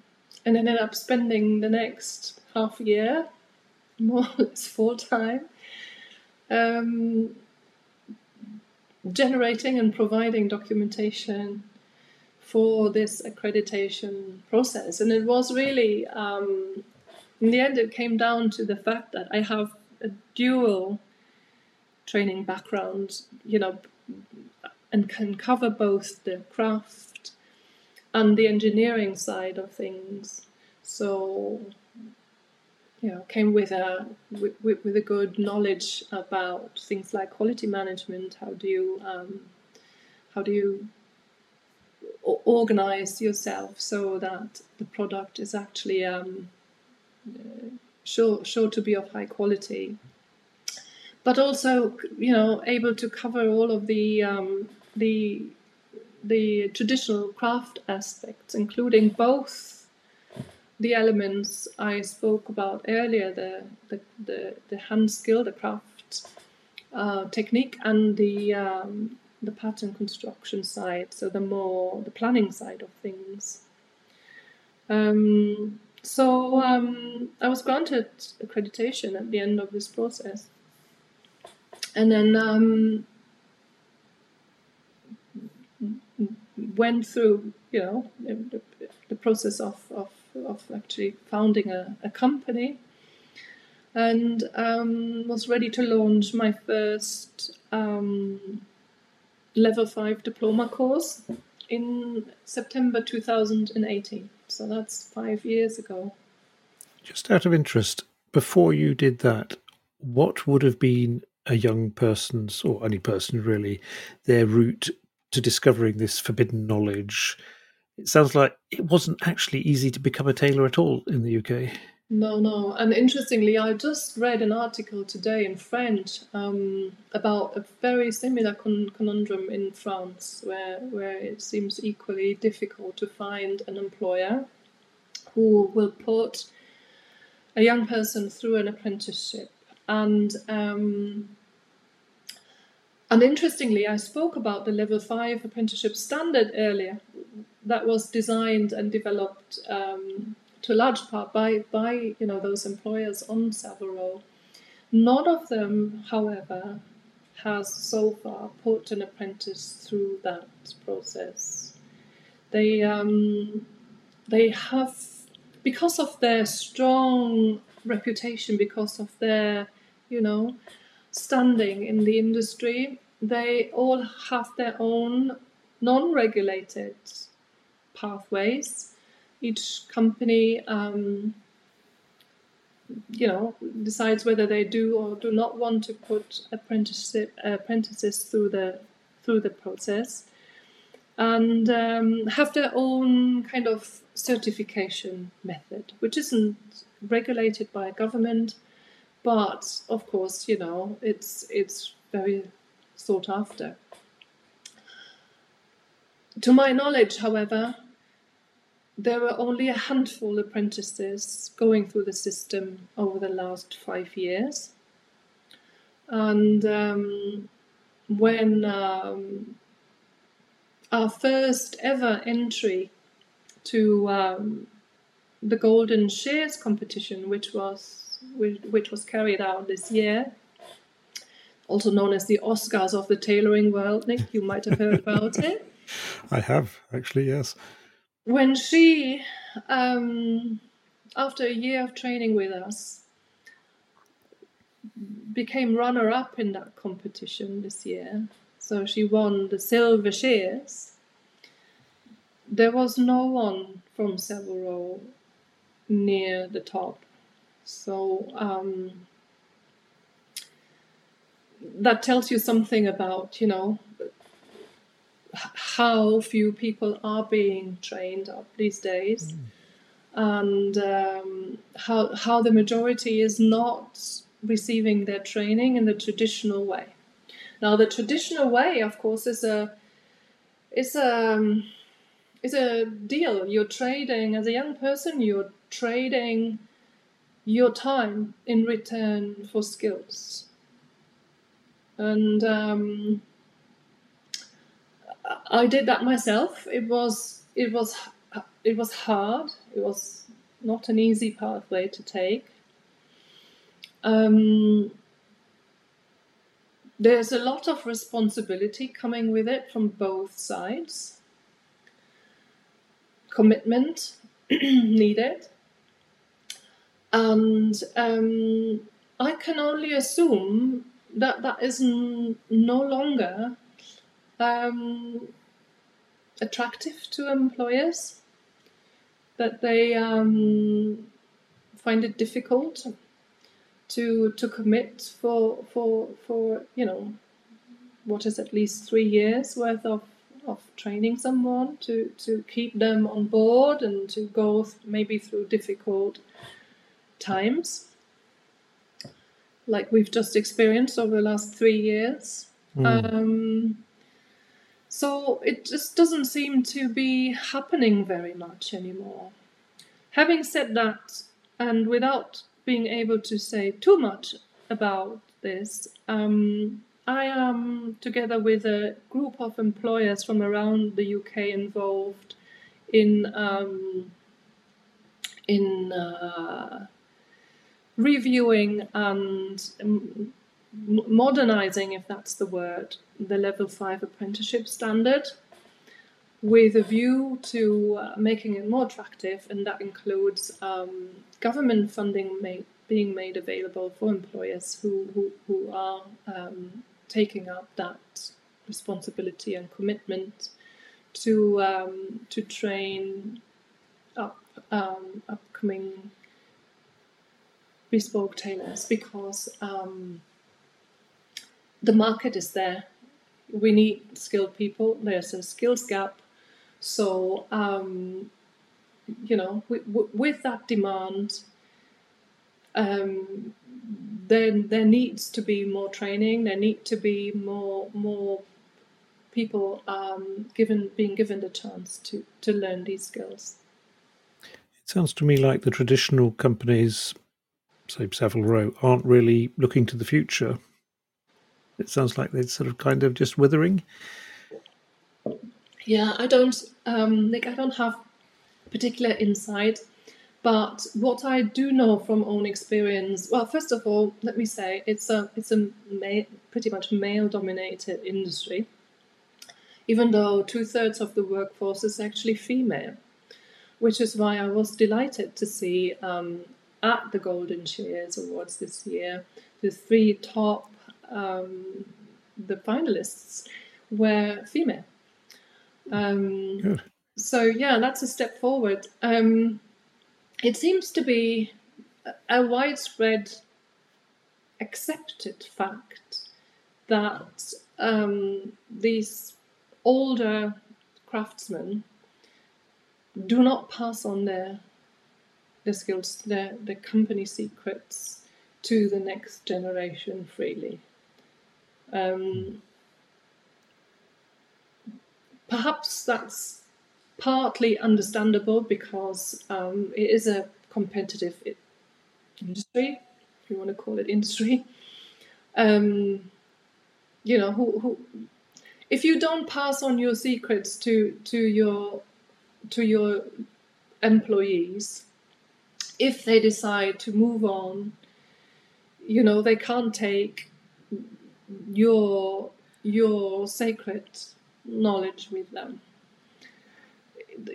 and ended up spending the next half year, more or less full time, um, generating and providing documentation for this accreditation process. And it was really, um, in the end, it came down to the fact that I have a dual training background, you know, and can cover both the craft and the engineering side of things. So, you know, came with a with, with a good knowledge about things like quality management. How do you um, how do you organize yourself so that the product is actually um, sure sure to be of high quality but also you know able to cover all of the um, the the traditional craft aspects including both the elements I spoke about earlier the the, the, the hand skill the craft uh, technique and the um, the pattern construction side, so the more the planning side of things. Um, so um, I was granted accreditation at the end of this process, and then um, went through, you know, the, the process of, of, of actually founding a, a company and um, was ready to launch my first um, level 5 diploma course in September 2018. So that's five years ago. Just out of interest, before you did that, what would have been a young person's, or any person really, their route to discovering this forbidden knowledge? It sounds like it wasn't actually easy to become a tailor at all in the UK. No, no. And interestingly, I just read an article today in French um, about a very similar con- conundrum in France, where where it seems equally difficult to find an employer who will put a young person through an apprenticeship. And um, and interestingly, I spoke about the level five apprenticeship standard earlier, that was designed and developed. Um, to a large part by by you know those employers on Savile None of them, however, has so far put an apprentice through that process. They um, they have because of their strong reputation, because of their you know standing in the industry, they all have their own non-regulated pathways each company um, you know decides whether they do or do not want to put apprenticeship apprentices through the through the process and um, have their own kind of certification method, which isn't regulated by government, but of course, you know, it's it's very sought after. To my knowledge, however, there were only a handful of apprentices going through the system over the last five years. And um, when um, our first ever entry to um, the Golden Shears competition, which was which was carried out this year, also known as the Oscars of the tailoring world. Nick, you might have heard about it. (laughs) I have actually, yes. When she, um, after a year of training with us, became runner up in that competition this year, so she won the silver shears. There was no one from Savile Row near the top. So um, that tells you something about, you know, how few people are being trained up these days, mm. and um, how how the majority is not receiving their training in the traditional way. Now, the traditional way, of course, is a is a um, is a deal. You're trading as a young person. You're trading your time in return for skills, and um, I did that myself. It was it was it was hard. It was not an easy pathway to take. Um, there's a lot of responsibility coming with it from both sides. Commitment (clears throat) needed. And um, I can only assume that that is n- no longer um, attractive to employers, that they um, find it difficult to to commit for for for you know what is at least three years worth of of training someone to to keep them on board and to go th- maybe through difficult times like we've just experienced over the last three years mm. um, so it just doesn't seem to be happening very much anymore. Having said that, and without being able to say too much about this, um, I am together with a group of employers from around the UK involved in um, in uh, reviewing and um, modernizing, if that's the word, the level 5 apprenticeship standard with a view to uh, making it more attractive, and that includes um, government funding made, being made available for employers who, who, who are um, taking up that responsibility and commitment to um, to train up um, upcoming bespoke tailors because um, the market is there. We need skilled people. There's a skills gap. So, um, you know, with, with that demand, um, then there needs to be more training. There need to be more more people um, given being given the chance to to learn these skills. It sounds to me like the traditional companies, say Savile Row, aren't really looking to the future. It sounds like they're sort of kind of just withering. Yeah, I don't, um, Nick, I don't have particular insight, but what I do know from own experience, well, first of all, let me say it's a it's a ma- pretty much male-dominated industry, even though two thirds of the workforce is actually female, which is why I was delighted to see um, at the Golden Shears Awards this year the three top um, the finalists were female. Um, Good. So yeah, that's a step forward. Um, it seems to be a widespread accepted fact that um, these older craftsmen do not pass on their their skills, their their company secrets to the next generation freely. Um, perhaps that's partly understandable because um, it is a competitive industry, if you want to call it industry. Um, you know, who, who, if you don't pass on your secrets to to your to your employees, if they decide to move on, you know, they can't take your your sacred knowledge with them.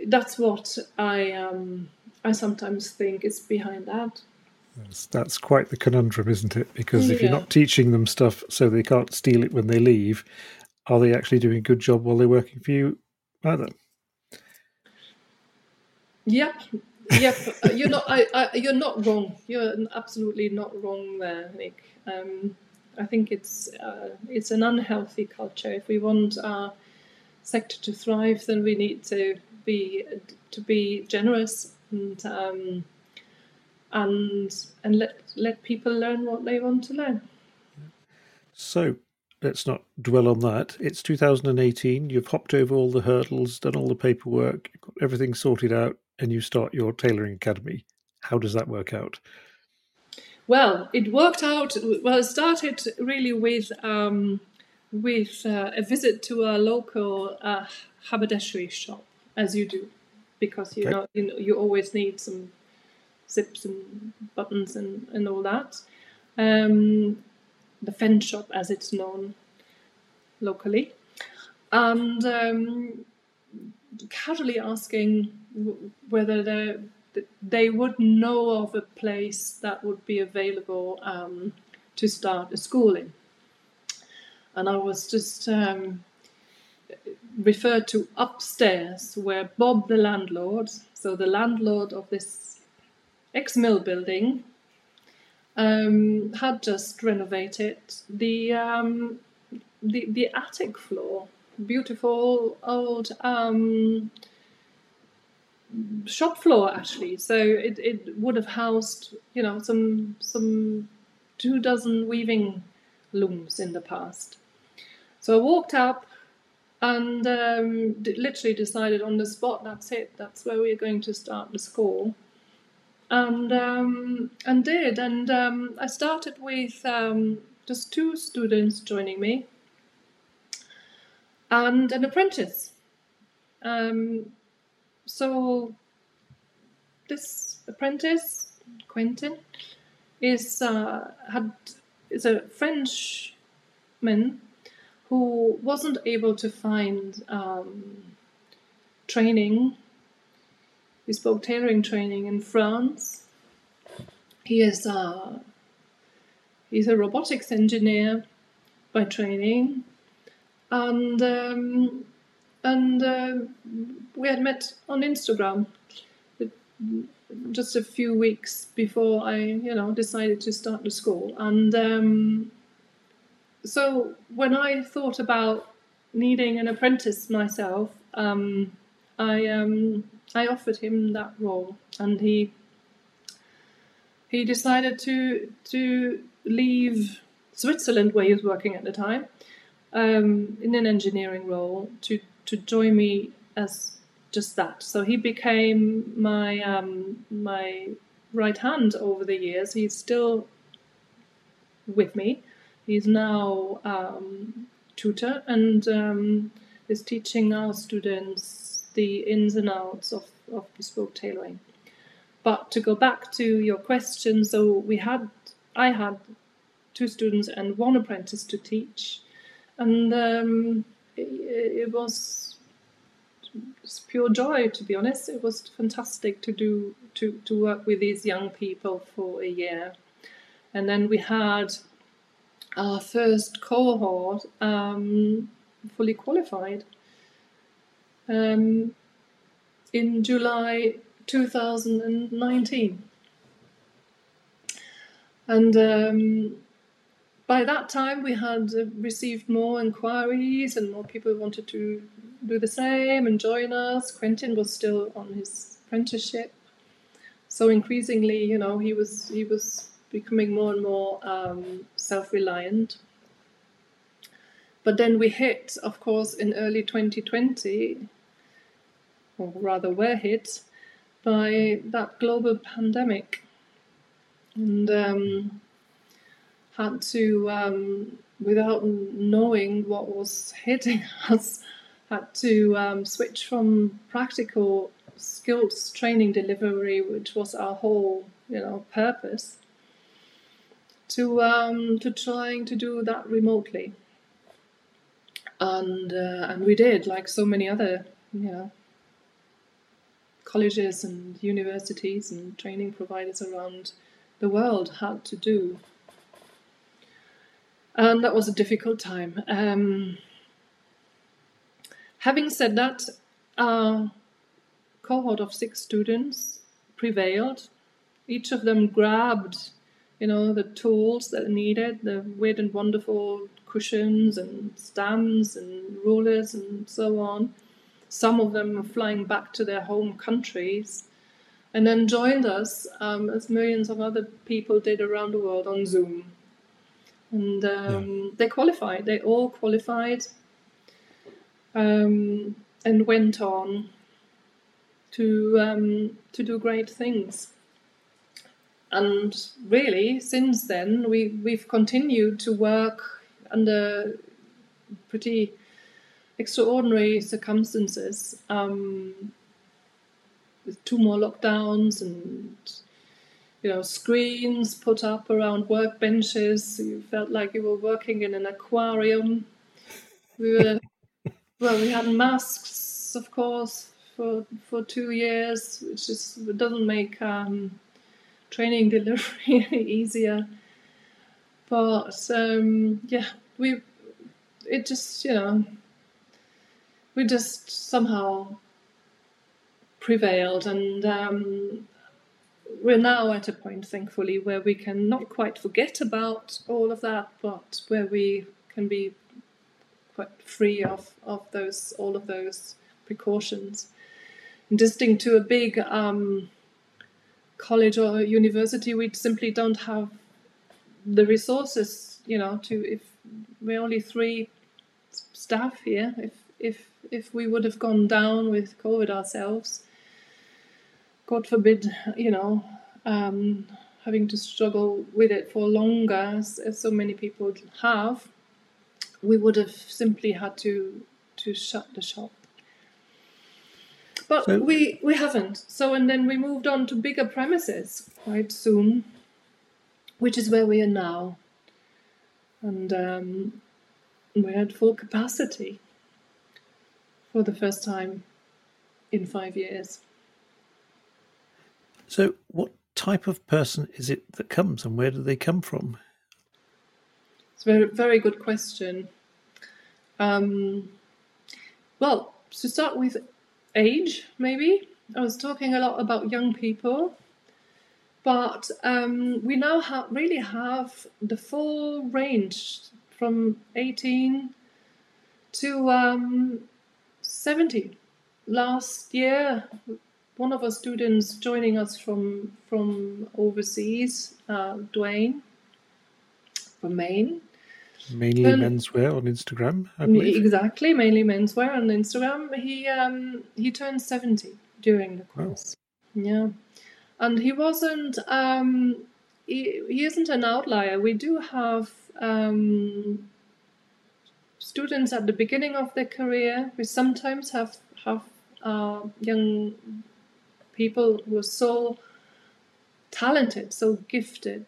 That's what I um, I sometimes think is behind that. That's, that's quite the conundrum, isn't it? Because if you're not teaching them stuff so they can't steal it when they leave, are they actually doing a good job while they're working for you either? Yep, yep. Uh, you're not. I, I, you're not wrong. You're absolutely not wrong there, Nick. Um, I think it's uh, it's an unhealthy culture. If we want our sector to thrive, then we need to be to be generous and um, and and let let people learn what they want to learn. So let's not dwell on that. It's 2018. You've hopped over all the hurdles, done all the paperwork, got everything sorted out, and you start your tailoring academy. How does that work out? Well, it worked out. Well, it started really with um, with uh, a visit to a local uh, haberdashery shop, as you do, because you okay. know you know you always need some zips and buttons and, and all that. Um, the Fen shop, as it's known locally, and um, casually asking whether they they would know of a place that would be available um, to start a school in. And I was just um, referred to upstairs where Bob, the landlord, so the landlord of this ex mill building, um, had just renovated the, um, the the attic floor. Beautiful old um, shop floor actually. So it, it would have housed, you know, some some two dozen weaving looms in the past. So I walked up and um, literally decided on the spot that's it, that's where we're going to start the school. And um, and did, and um, I started with um, just two students joining me and an apprentice. Um, so this apprentice, Quentin, is uh, had is a Frenchman who wasn't able to find um, training, bespoke tailoring training in France. He is a uh, he's a robotics engineer by training, and um, and uh, we had met on Instagram just a few weeks before I, you know, decided to start the school. And um, so when I thought about needing an apprentice myself, um, I um, I offered him that role, and he he decided to to leave Switzerland, where he was working at the time, um, in an engineering role, to to join me as just that. So he became my um, my right hand over the years. He's still with me. He's now um, tutor and um, is teaching our students the ins and outs of, of bespoke tailoring. But to go back to your question, so we had I had two students and one apprentice to teach, and um, it, it was pure joy to be honest. It was fantastic to do to to work with these young people for a year. And then we had our first cohort um, fully qualified. Um, in July 2019 and um, by that time we had received more inquiries and more people wanted to do the same and join us. Quentin was still on his apprenticeship, so increasingly, you know, he was he was becoming more and more um, self-reliant. But then we hit, of course, in early 2020, or rather were hit by that global pandemic, and um, had to, um, without knowing what was hitting (laughs) us, had to um, switch from practical skills training delivery, which was our whole, you know, purpose, to um, to trying to do that remotely. And uh, and we did, like so many other, you know, colleges and universities and training providers around the world had to do. And that was a difficult time. Um, having said that, our cohort of six students prevailed. Each of them grabbed, you know, the tools that needed, the weird and wonderful cushions and stands and rulers and so on. Some of them were flying back to their home countries and then joined us um, as millions of other people did around the world on Zoom and um, yeah. they qualified. They all qualified, um, and went on to um, to do great things. And really, since then, we we've continued to work under pretty extraordinary circumstances. Um, with two more lockdowns and you know, screens put up around workbenches. You felt like you were working in an aquarium. We were, (laughs) well, we had masks, of course, for for two years, which is doesn't make um, training (laughs) delivery any easier. But um, yeah, we it just you know we just somehow prevailed and um, we're now at a point, thankfully, where we can not quite forget about all of that, but where we can be quite free of, of those all of those precautions. And distinct to a big um, college or university, we simply don't have the resources, you know, to if we're only three staff here, if if if we would have gone down with COVID ourselves, God forbid, you know, um, having to struggle with it for longer, as, as, so many people have, we would have simply had to to shut the shop. But so, we we haven't. So and then we moved on to bigger premises quite soon, which is where we are now, and um, we're at full capacity for the first time in five years. So, what type of person is it that comes, and where do they come from? It's a very, good question. Um, well, to start with age, maybe. I was talking a lot about young people, but um, we now have, really have the full range from 18 to um, 70. Last year, one of our students joining us from from overseas, uh, Dwayne from Maine. Mainly then, menswear on Instagram, I believe. Exactly, mainly menswear on Instagram. He um, he turned seventy during the course. Wow. Yeah, and he wasn't. Um, he, he isn't an outlier. We do have um, students at the beginning of their career. We sometimes have have uh, young people who are so talented, so gifted,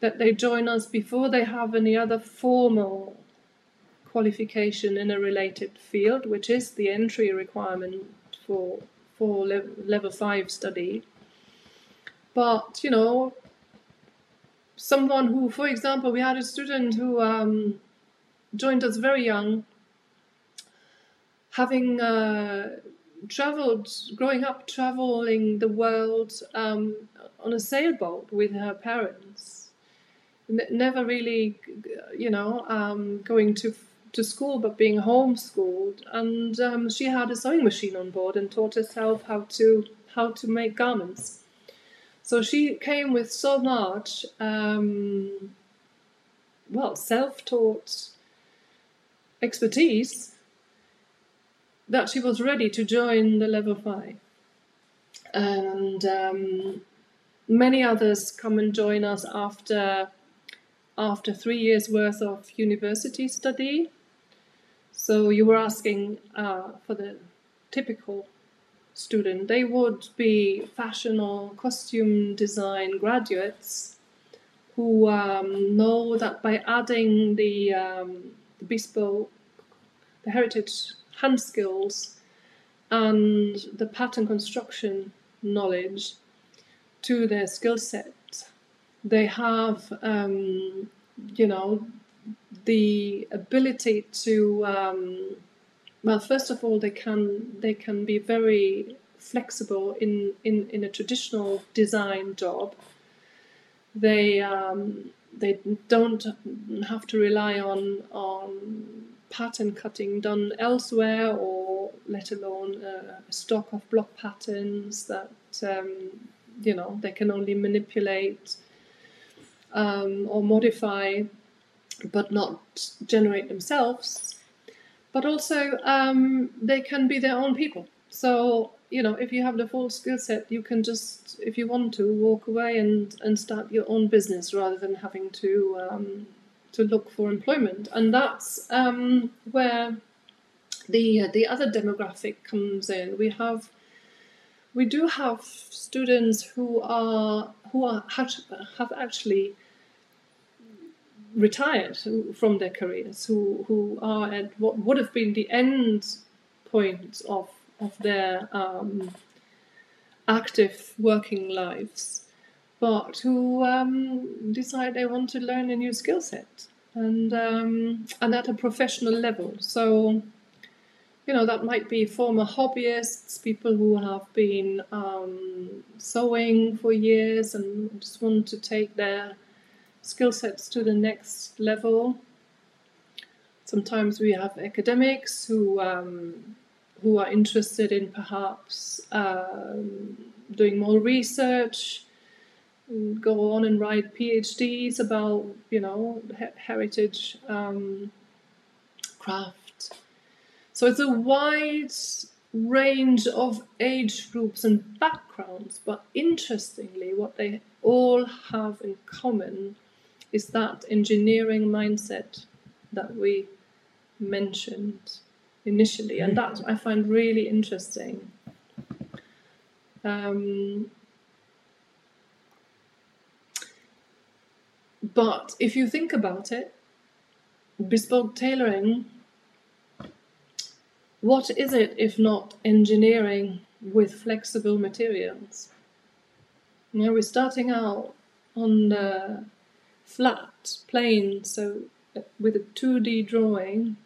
that they join us before they have any other formal qualification in a related field, which is the entry requirement for for level, five study. But you know, someone who, for example, we had a student who um, joined us very young, having uh, traveled, growing up traveling the world um, on a sailboat with her parents. N- never really, you know, um, going to to school but being homeschooled, and um, she had a sewing machine on board and taught herself how to how to make garments. So she came with so much, um, well, self-taught expertise that she was ready to join the level five, and um, many others come and join us after after three years worth of university study. So you were asking uh, for the typical student. They would be fashion or costume design graduates who um, know that by adding the, um, the bespoke, the heritage hand skills and the pattern construction knowledge to their skill set, they have, um, you know, the ability to, um, well, first of all, they can they can be very flexible in in, in a traditional design job. They um, they don't have to rely on on pattern cutting done elsewhere or let alone a stock of block patterns that um, you know they can only manipulate um, or modify but not generate themselves. But also um, they can be their own people. So you know if you have the full skill set you can just if you want to walk away and and start your own business rather than having to um, to look for employment. And that's um, where the the other demographic comes in. We have we do have students who are who are have actually retired from their careers, who who are at what would have been the end point of of their um, active working lives, but who um, decide they want to learn a new skill set and um, and at a professional level. So you know, that might be former hobbyists, people who have been um, sewing for years and just want to take their skill sets to the next level. Sometimes we have academics who um, who are interested in perhaps um, doing more research, go on and write PhDs about you know heritage um, craft so it's a wide range of age groups and backgrounds, but interestingly, what they all have in common is that engineering mindset that we mentioned initially, and that I find really interesting. Um, but if you think about it, bespoke tailoring what is it if not engineering with flexible materials? You know, we're starting out on the flat plane, so uh, with a 2D drawing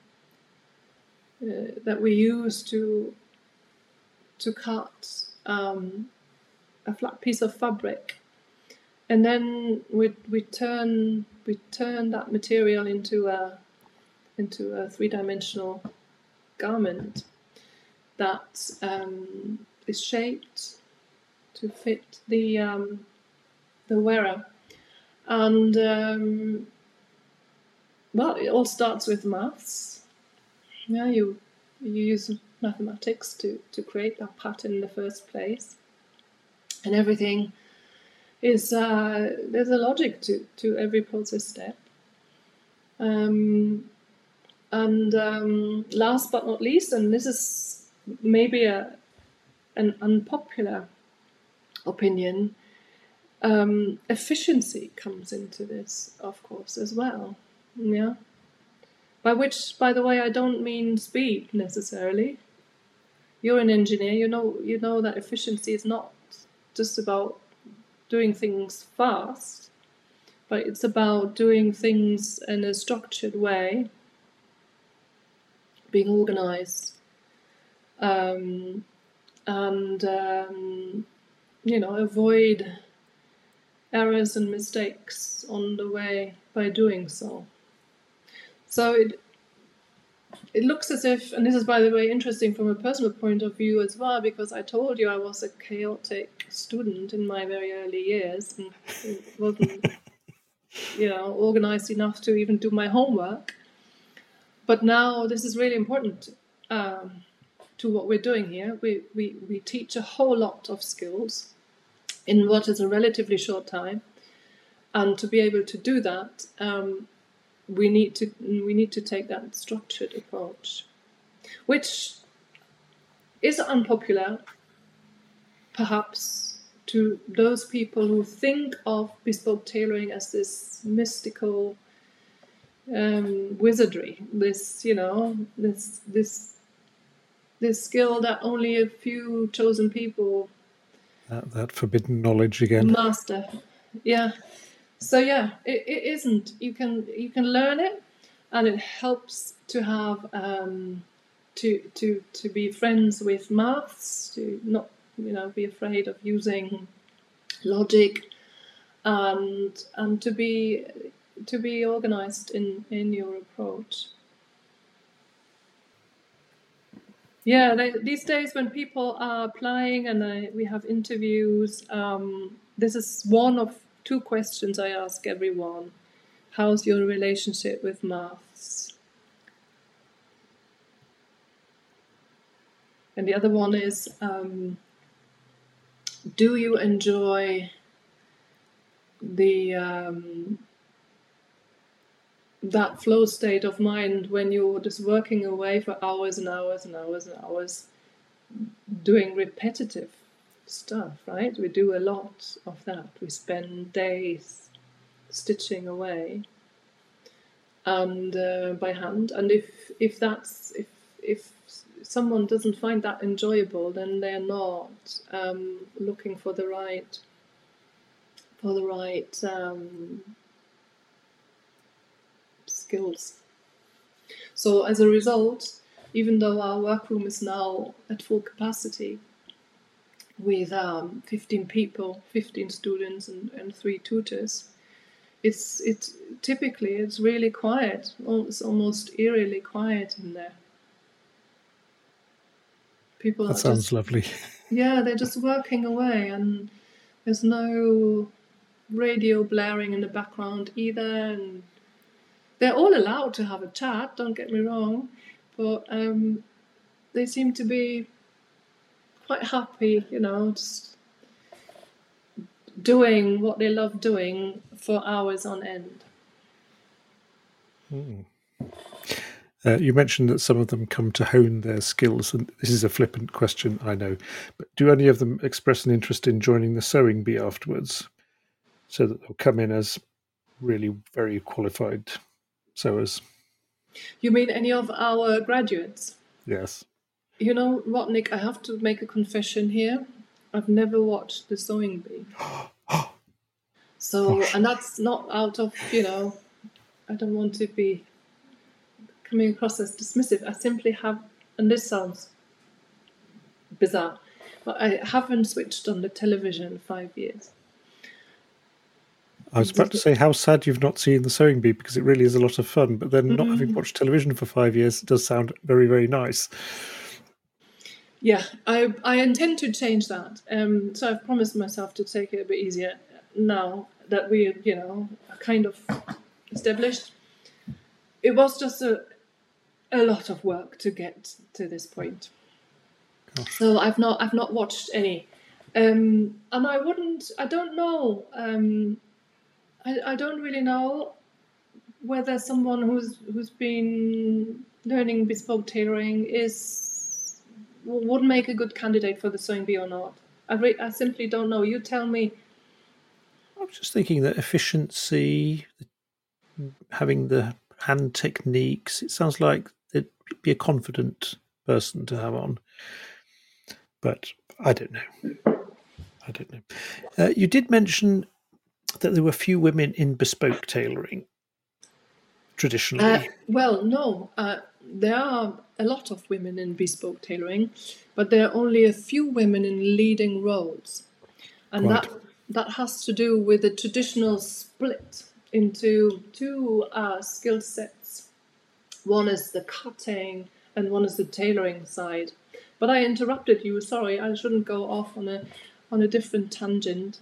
uh, that we use to to cut um, a flat piece of fabric, and then we we turn we turn that material into a into a three dimensional garment that um, is shaped to fit the um, the wearer, and um, well, it all starts with maths. Yeah, you you use mathematics to to create that pattern in the first place, and everything is uh, there's a logic to to every process step. Um, and um, last but not least, and this is maybe a an unpopular opinion, um, efficiency comes into this, of course, as well. Yeah. By which, by the way, I don't mean speed necessarily. You're an engineer. You know. You know that efficiency is not just about doing things fast, but it's about doing things in a structured way being organised, um, and um, you know avoid errors and mistakes on the way by doing so. So it it looks as if, and this is by the way interesting from a personal point of view as well, because I told you I was a chaotic student in my very early years and wasn't, (laughs) you know, organized enough to even do my homework. But now this is really important um, to what we're doing here. We, we, we teach a whole lot of skills in what is a relatively short time. And to be able to do that, um, we need to we need to take that structured approach, which is unpopular, perhaps to those people who think of bespoke tailoring as this mystical um, wizardry, this you know this this this skill that only a few chosen people that, that forbidden knowledge again master. Yeah, so yeah, it, it isn't. You can you can learn it, and it helps to have um, to to to be friends with maths. To not you know be afraid of using logic, and and to be to be organized in in your approach. Yeah, they, these days when people are applying and I, we have interviews, um, this is one of two questions I ask everyone How's your relationship with maths? And the other one is um, Do you enjoy the um, that flow state of mind when you're just working away for hours and hours and hours and hours doing repetitive stuff, right? We do a lot of that. We spend days stitching away and uh, by hand. And if if that's if if someone doesn't find that enjoyable, then they're not um, looking for the right for the right um, skills. So as a result, even though our workroom is now at full capacity, with um, 15 people, 15 students, and, and three tutors. It's it typically it's really quiet. It's almost eerily quiet in there. People that sounds just, lovely. (laughs) Yeah, they're just working away, and there's no radio blaring in the background either. And they're all allowed to have a chat. Don't get me wrong, but um, they seem to be quite happy, you know, just doing what they love doing for hours on end. Mm. Uh, you mentioned that some of them come to hone their skills, and this is a flippant question, I know, but do any of them express an interest in joining the sewing bee afterwards, so that they'll come in as really very qualified sewers? You mean any of our graduates? Yes. You know what, Nick? I have to make a confession here. I've never watched The Sewing Bee. (gasps) so, and that's not out of, you know, I don't want to be coming across as dismissive. I simply have, and this sounds bizarre, but I haven't switched on the television in five years. I was about to say how sad you've not seen the sewing bee because it really is a lot of fun. But then, mm-hmm. not having watched television for five years does sound very, very nice. Yeah, I I intend to change that. Um, so I've promised myself to take it a bit easier now that we, you know, are kind of established. It was just a a lot of work to get to this point. Gosh. So I've not I've not watched any, um, and I wouldn't. I don't know. Um, I I don't really know whether someone who's who's been learning bespoke tailoring is would make a good candidate for the sewing bee or not. I, re- I simply don't know. You tell me. I'm just thinking that efficiency, having the hand techniques, it sounds like it'd be a confident person to have on. But I don't know. I don't know. Uh, you did mention that there were few women in bespoke tailoring traditionally. Uh, well, no. Uh, there are a lot of women in bespoke tailoring, but there are only a few women in leading roles. And right. that that has to do with the traditional split into two uh, skill sets One is the cutting, and one is the tailoring side. But I interrupted you. Sorry, I shouldn't go off on a on a different tangent.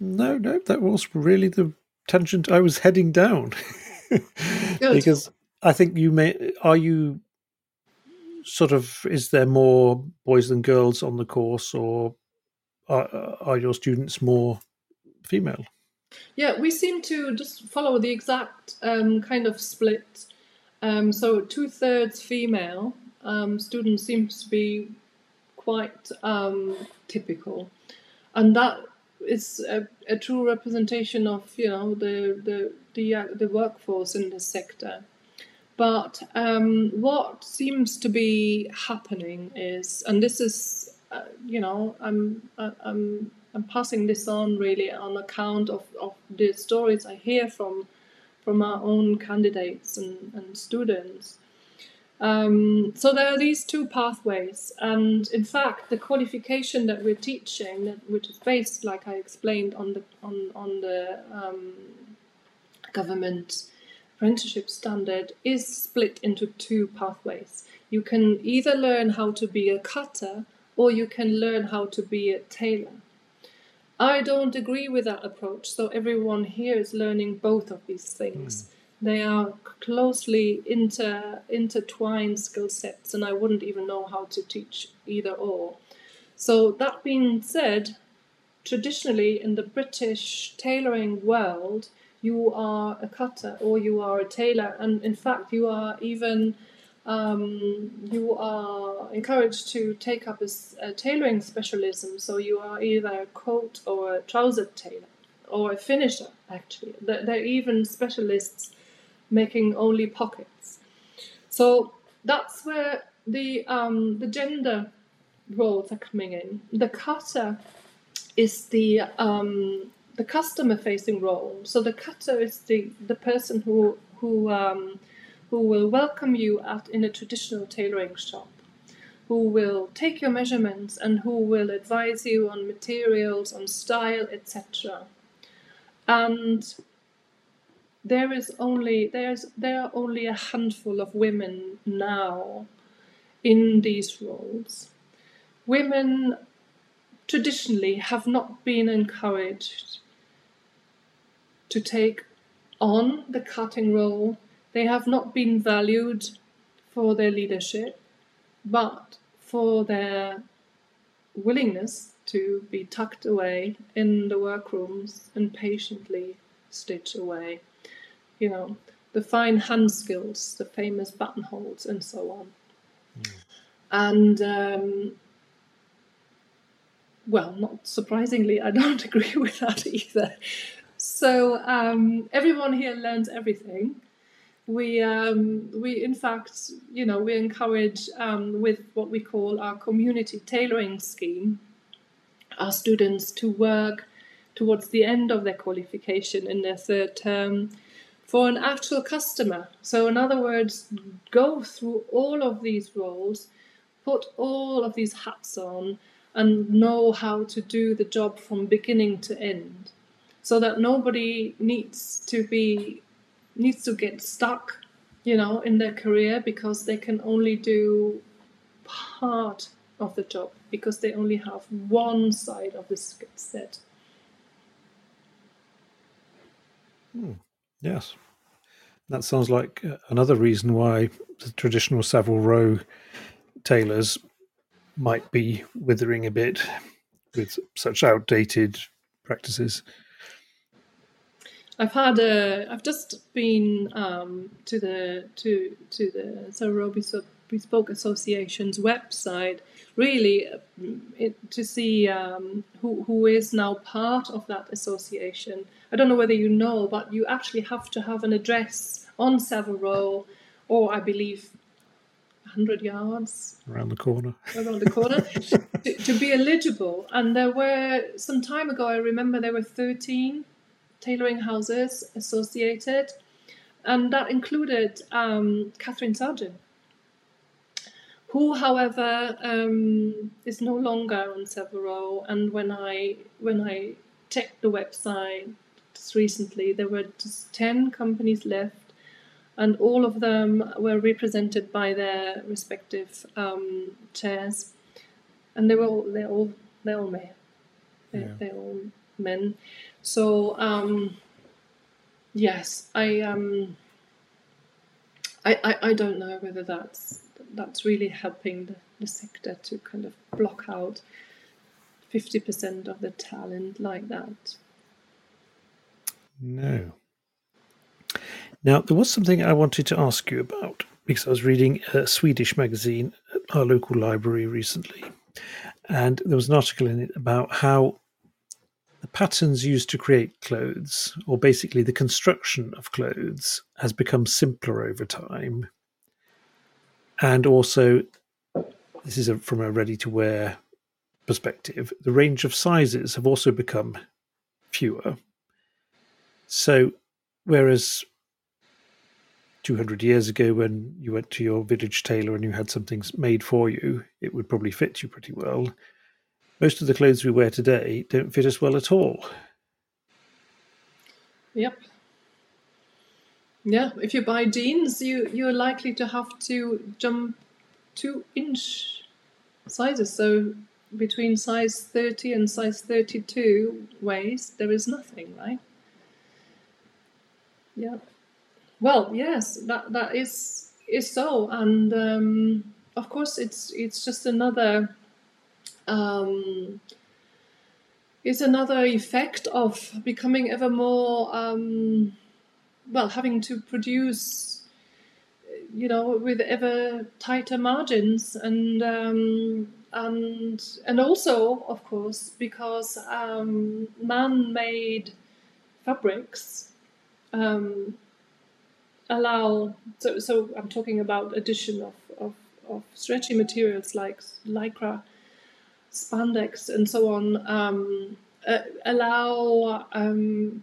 No, no, that was really the tangent I was heading down. (laughs) because I think you may are you sort of is there more boys than girls on the course or are, are your students more female? Yeah, we seem to just follow the exact um, kind of split. Um, so two thirds female um, students seems to be quite um, typical, and that is a, a, true representation of you know the the the, uh, the workforce in the sector. But um, what seems to be happening is, and this is, uh, you know, I'm, uh, I'm, I'm passing this on really on account of, of the stories I hear from, from our own candidates and, and students. Um, so there are these two pathways, and in fact, the qualification that we're teaching, that, which is based, like I explained, on the on on the um, government apprenticeship standard is split into two pathways. You can either learn how to be a cutter or you can learn how to be a tailor. I don't agree with that approach, so everyone here is learning both of these things. Mm. They are closely inter intertwined skill sets, and I wouldn't even know how to teach either or. So, that being said, traditionally in the British tailoring world, you are a cutter or you are a tailor, and in fact, you are even um, you are encouraged to take up a, a, tailoring specialism. So you are either a coat or a trouser tailor or a finisher. Actually, they're, they're even specialists making only pockets. So that's where the um, the gender roles are coming in. The cutter is the um, the customer facing role. So the cutter is the, the person who who um, who will welcome you at in a traditional tailoring shop, who will take your measurements and who will advise you on materials, on style, etc. And there is only there's there are only a handful of women now in these roles. Women traditionally have not been encouraged to take on the cutting role. They have not been valued for their leadership, but for their willingness to be tucked away in the workrooms and patiently stitch away. You know, the fine hand skills, the famous buttonholes, and so on. Mm. And um, well, not surprisingly, I don't (laughs) agree with that either. So um, everyone here learns everything. We um, we in fact you know we encourage um, with what we call our community tailoring scheme our students to work towards the end of their qualification in their third term for an actual customer. So in other words, go through all of these roles, put all of these hats on, and know how to do the job from beginning to end so that nobody needs to be needs to get stuck you know in their career because they can only do part of the job because they only have one side of the skill set hmm. yes that sounds like uh, another reason why the traditional Savile Row tailors might be withering a bit with such outdated practices. I've had a. I've just been um, to the to to the Savile Bespoke Association's website, really it, to see um, who who is now part of that association. I don't know whether you know, but you actually have to have an address on Row, or I believe 100 yards around the corner around the corner (laughs) to, to, be eligible and there were some time ago i remember there were 13 tailoring houses associated, and that included um, Kathryn Sargent, who, however, um, is no longer on Row. And when I when I checked the website just recently, there were just ten companies left, and all of them were represented by their respective um, chairs, and they were all, they're all they're all men. They're, yeah. they're all men. So um, yes, I um, I, I I don't know whether that's that's really helping the, the sector to kind of block out fifty percent of the talent like that. No. Now, there was something I wanted to ask you about because I was reading a Swedish magazine at our local library recently, and there was an article in it about how the patterns used to create clothes, or basically the construction of clothes, has become simpler over time. And also, this is a, from a ready to wear perspective, the range of sizes have also become fewer. So, whereas 200 years ago, when you went to your village tailor and you had something made for you, it would probably fit you pretty well. Most of the clothes we wear today don't fit us well at all. Yep. Yeah, if you buy jeans, you you're likely to have to jump two inch sizes. So between size 30 and size 32 waist, there is nothing, right? Yeah. Well, yes, that that is is so, and um, of course, it's it's just another. Um, is another effect of becoming ever more um, well having to produce you know with ever tighter margins and um, and and also of course because um, man-made fabrics um, allow so so I'm talking about addition of, of, of stretchy materials like lycra, spandex, and so on. Um, uh, allow um,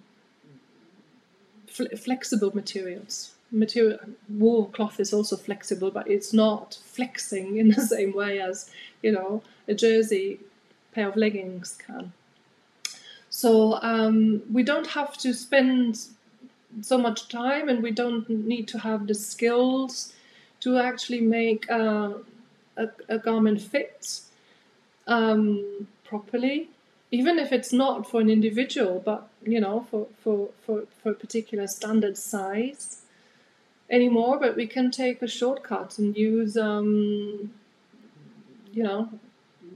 fl- flexible materials. Material wool cloth is also flexible, but it's not flexing in the (laughs) same way as you know a jersey pair of leggings can. So um, we don't have to spend so much time and we don't need to have the skills to actually make uh, a, a, garment fit um, properly even if it's not for an individual but you know for, for, for, for a particular standard size anymore but we can take a shortcut and use um, you know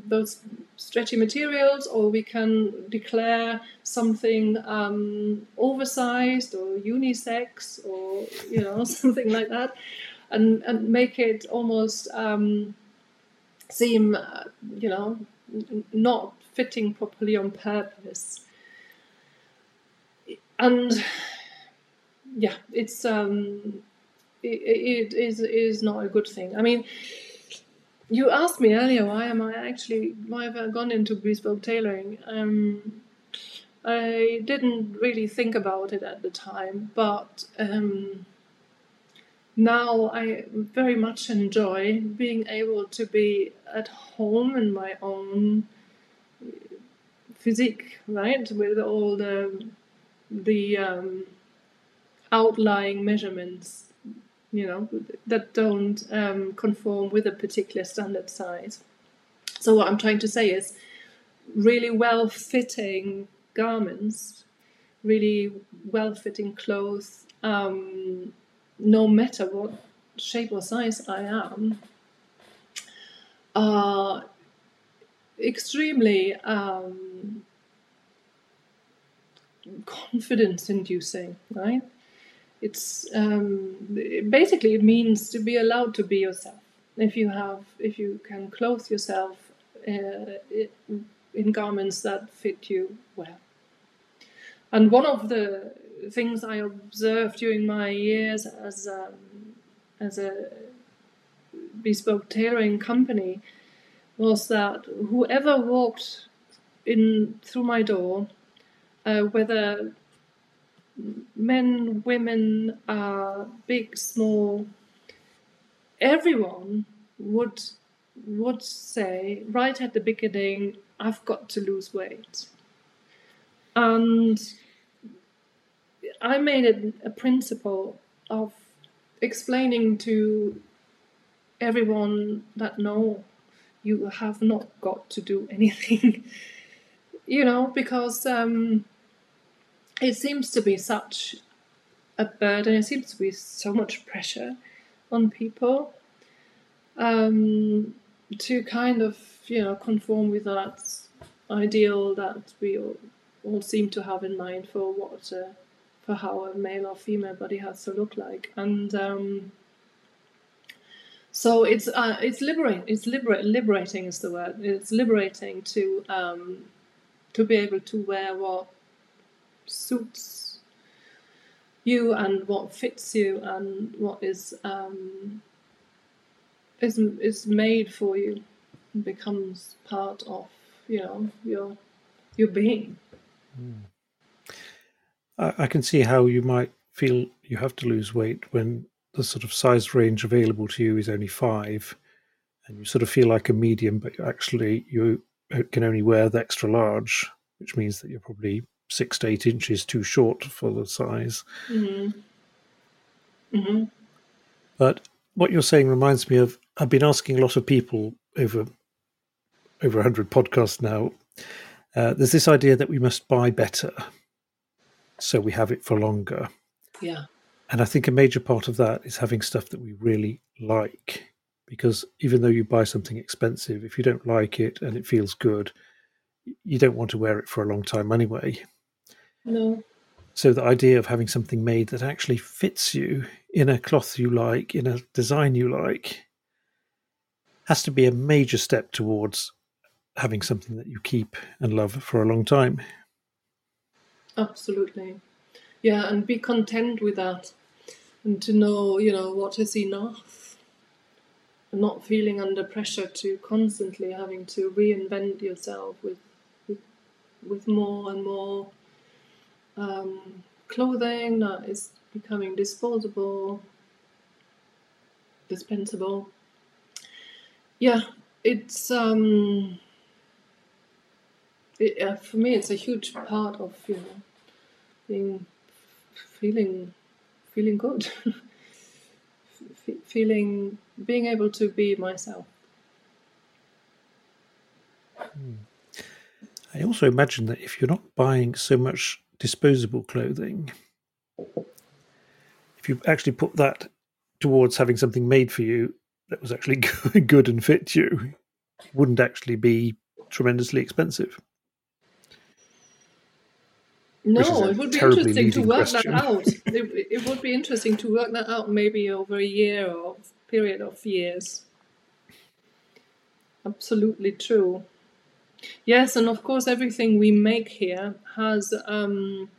those stretchy materials, or we can declare something um, oversized or unisex, or you know (laughs) something like that, and and make it almost um, seem uh, you know not fitting properly on purpose. And yeah, it's um, it, it is is not a good thing. I mean you asked me earlier why am I actually why have I gone into bespoke tailoring? Um, I didn't really think about it at the time, but um, now I very much enjoy being able to be at home in my own physique, right, with all the the um, outlying measurements you know, that don't um, conform with a particular standard size. So what I'm trying to say is really well fitting garments, really well fitting clothes, um, no matter what shape or size I am, are extremely um, confidence inducing, right? it's um, basically it means to be allowed to be yourself. If you have, if you can clothe yourself uh, in garments that fit you well. And one of the things I observed during my years as um, as a bespoke tailoring company was that whoever walked in through my door, uh, whether men, women, uh, big, small, everyone would would say right at the beginning, I've got to lose weight. And I made it a principle of explaining to everyone that no, you have not got to do anything, (laughs) you know, because um, it seems to be such a burden, it seems to be so much pressure on people um, to kind of, you know, conform with that ideal that we all, all seem to have in mind for what uh, for how a male or female body has to look like and um, so it's uh, it's liberating it's liberating is the word it's liberating to um, to be able to wear what suits you and what fits you and what is um, is is made for you becomes part of you know your your being. Mm. I, I can see how you might feel you have to lose weight when the sort of size range available to you is only five, and you sort of feel like a medium, but actually you can only wear the extra large, which means that you're probably six to eight inches too short for the size. Mm-hmm. Mm-hmm. But what you're saying reminds me of I've been asking a lot of people over over 100 podcasts now. Uh, there's this idea that we must buy better so we have it for longer. Yeah. And I think a major part of that is having stuff that we really like. Because even though you buy something expensive, if you don't like it and it feels good, you don't want to wear it for a long time anyway. No. So the idea of having something made that actually fits you in a cloth you like, in a design you like, has to be a major step towards having something that you keep and love for a long time. Absolutely. Yeah, and be content with that and to know, you know, what is enough. And not feeling under pressure to constantly having to reinvent yourself with with, with more and more um, clothing that is becoming disposable, dispensable. Yeah, it's um, it, uh, for me, it's a huge part of you know being feeling feeling good, (laughs) F- feeling being able to be myself. Hmm. I also imagine that if you're not buying so much disposable clothing, if you actually put that towards having something made for you that was actually (laughs) good and fit you, wouldn't actually be tremendously expensive. No, it would be interesting to work question. that out. it, it would be interesting to work that out maybe over a year or period of years. Absolutely true. Yes, and of course, everything we make here has um,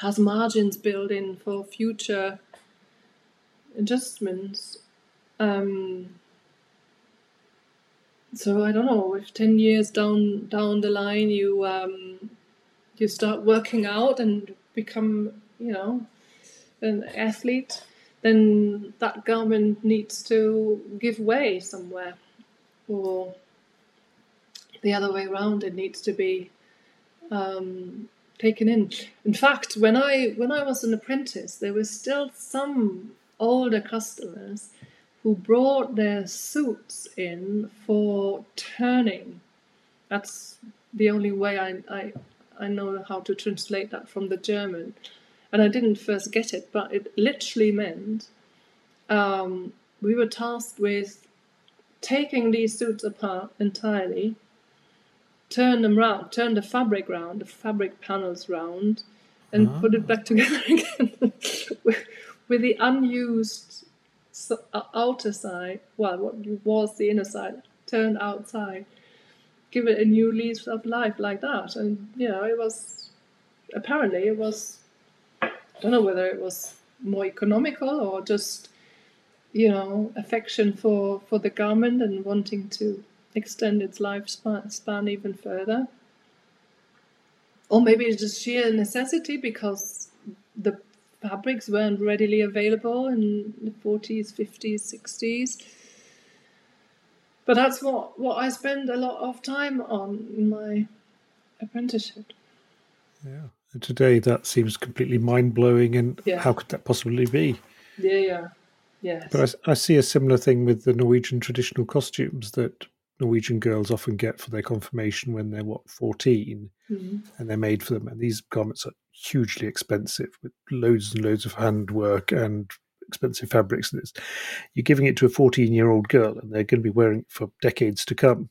has margins built in for future adjustments. Um, so I don't know if ten years down down the line you um, you start working out and become, you know, an athlete, then that garment needs to give way somewhere. Or the other way around, it needs to be um, taken in. In fact, when I when I was an apprentice, there were still some older customers who brought their suits in for turning. That's the only way I, I I know how to translate that from the German. And I didn't first get it, but it literally meant um, we were tasked with taking these suits apart entirely, turn them round, turn the fabric round, the fabric panels round, and put it back together (laughs) again with, with, the unused uh, outer side, well, what was the inner side, turned outside give it a new lease of life like that. And you know, it was apparently it was I don't know whether it was more economical or just you know affection for for the garment and wanting to extend its lifespan span even further. Or maybe it's just sheer necessity because the fabrics weren't readily available in the 40s, 50s, 60s but that's what, what I spend a lot of time on in my apprenticeship. Yeah. And today that seems completely mind blowing and yeah. how could that possibly be? Yeah, yeah. Yes. But I, I see a similar thing with the Norwegian traditional costumes that Norwegian girls often get for their confirmation when they're what fourteen, Mhm. and they're made for them. And these garments are hugely expensive with loads and loads of handwork and expensive fabrics. And it's you're giving it to a fourteen-year-old girl, and they're going to be wearing it for decades to come.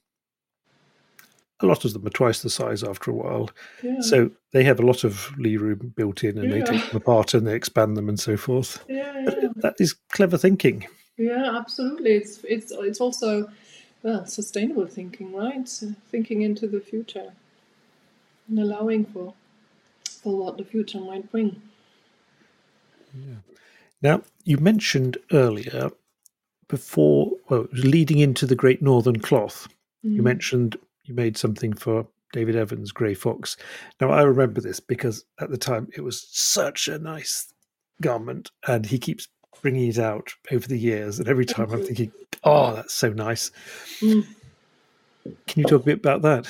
A lot of them are twice the size after a while, Yeah. so they have a lot of lee room built in, and they take them apart and they expand them and so forth. yeah, yeah. that is clever thinking. Yeah, absolutely. It's it's it's also well sustainable thinking, right? Thinking into the future and allowing for for what the future might bring. Now, you mentioned earlier, before, well, it was leading into the Great Northern Cloth, you Mm. mentioned you made something for David Evans' Grey Fox. Now, I remember this because at the time it was such a nice garment, and he keeps bringing it out over the years. And every time I'm thinking, oh, that's so nice. Mm. Can you talk a bit about that?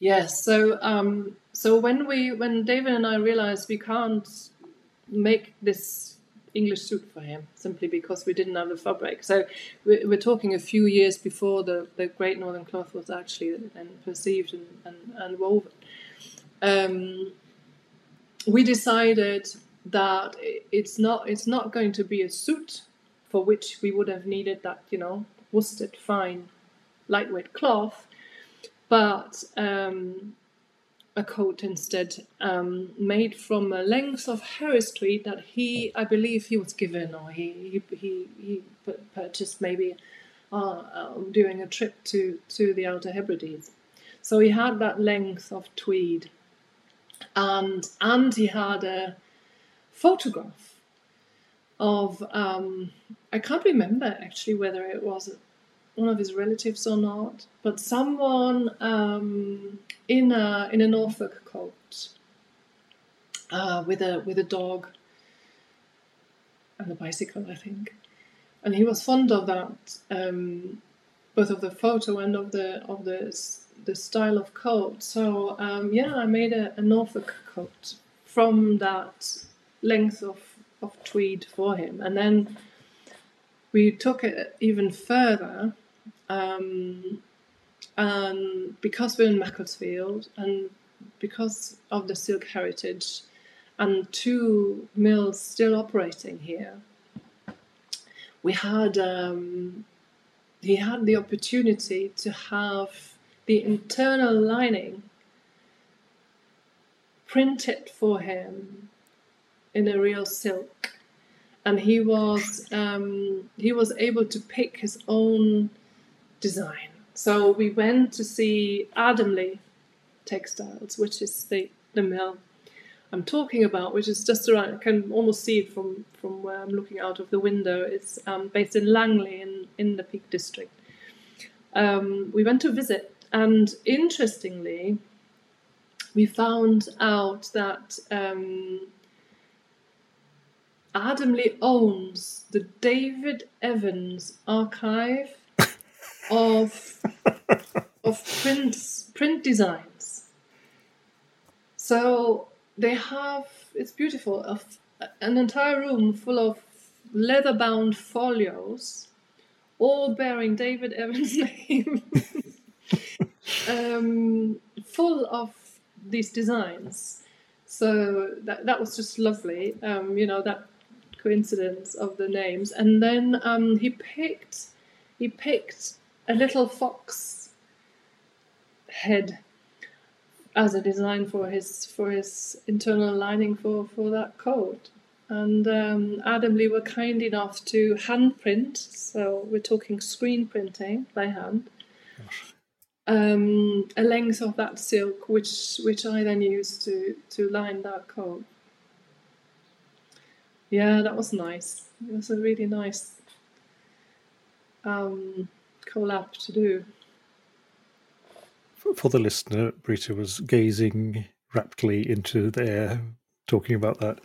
Yes. So um, so when we when David and I realized we can't make this English suit for him simply because we didn't have the fabric. So we're, we're talking a few years before the, the Great Northern Cloth was actually perceived and, and, and woven. Um, we decided that it's not it's not going to be a suit for which we would have needed that you know worsted fine lightweight cloth but um, a coat instead um, made from a length of Harris tweed that he, I believe, he was given or he he he, he purchased maybe uh, uh, during a trip to to the Outer Hebrides. So he had that length of tweed, and and he had a photograph of um, I can't remember actually whether it was one of his relatives or not, but someone um, in a in a Norfolk coat uh, with a with a dog and a bicycle, I think, and he was fond of that, um, both of the photo and of the of the the style of coat. So um, yeah, I made a, a Norfolk coat from that length of of tweed for him, and then we took it even further um, and because we're in Macclesfield and because of the silk heritage and two mills still operating here, we had um, he had the opportunity to have the internal lining printed for him in a real silk. And he was um, he was able to pick his own design. So we went to see Adamley Textiles, which is the, the mill I'm talking about, which is just around. I can almost see it from from where I'm looking out of the window. It's um, based in Langley in in the Peak District. Um, we went to visit, and interestingly, we found out that. Um, Adamley owns the David Evans archive of of prints print designs. So they have it's beautiful of an entire room full of leather bound folios, all bearing David Evans' (laughs) name, um, full of these designs. So that that was just lovely. Um, you know that coincidence of the names, and then um, he picked he picked a little fox head as a design for his for his internal lining for for that coat. And um, Adamley were kind enough to hand print, so we're talking screen printing by hand, um, a length of that silk, which which I then used to to line that coat. Yeah, that was nice. It was a really nice um, collab to do. For the listener, Brita was gazing raptly into the air, talking about that.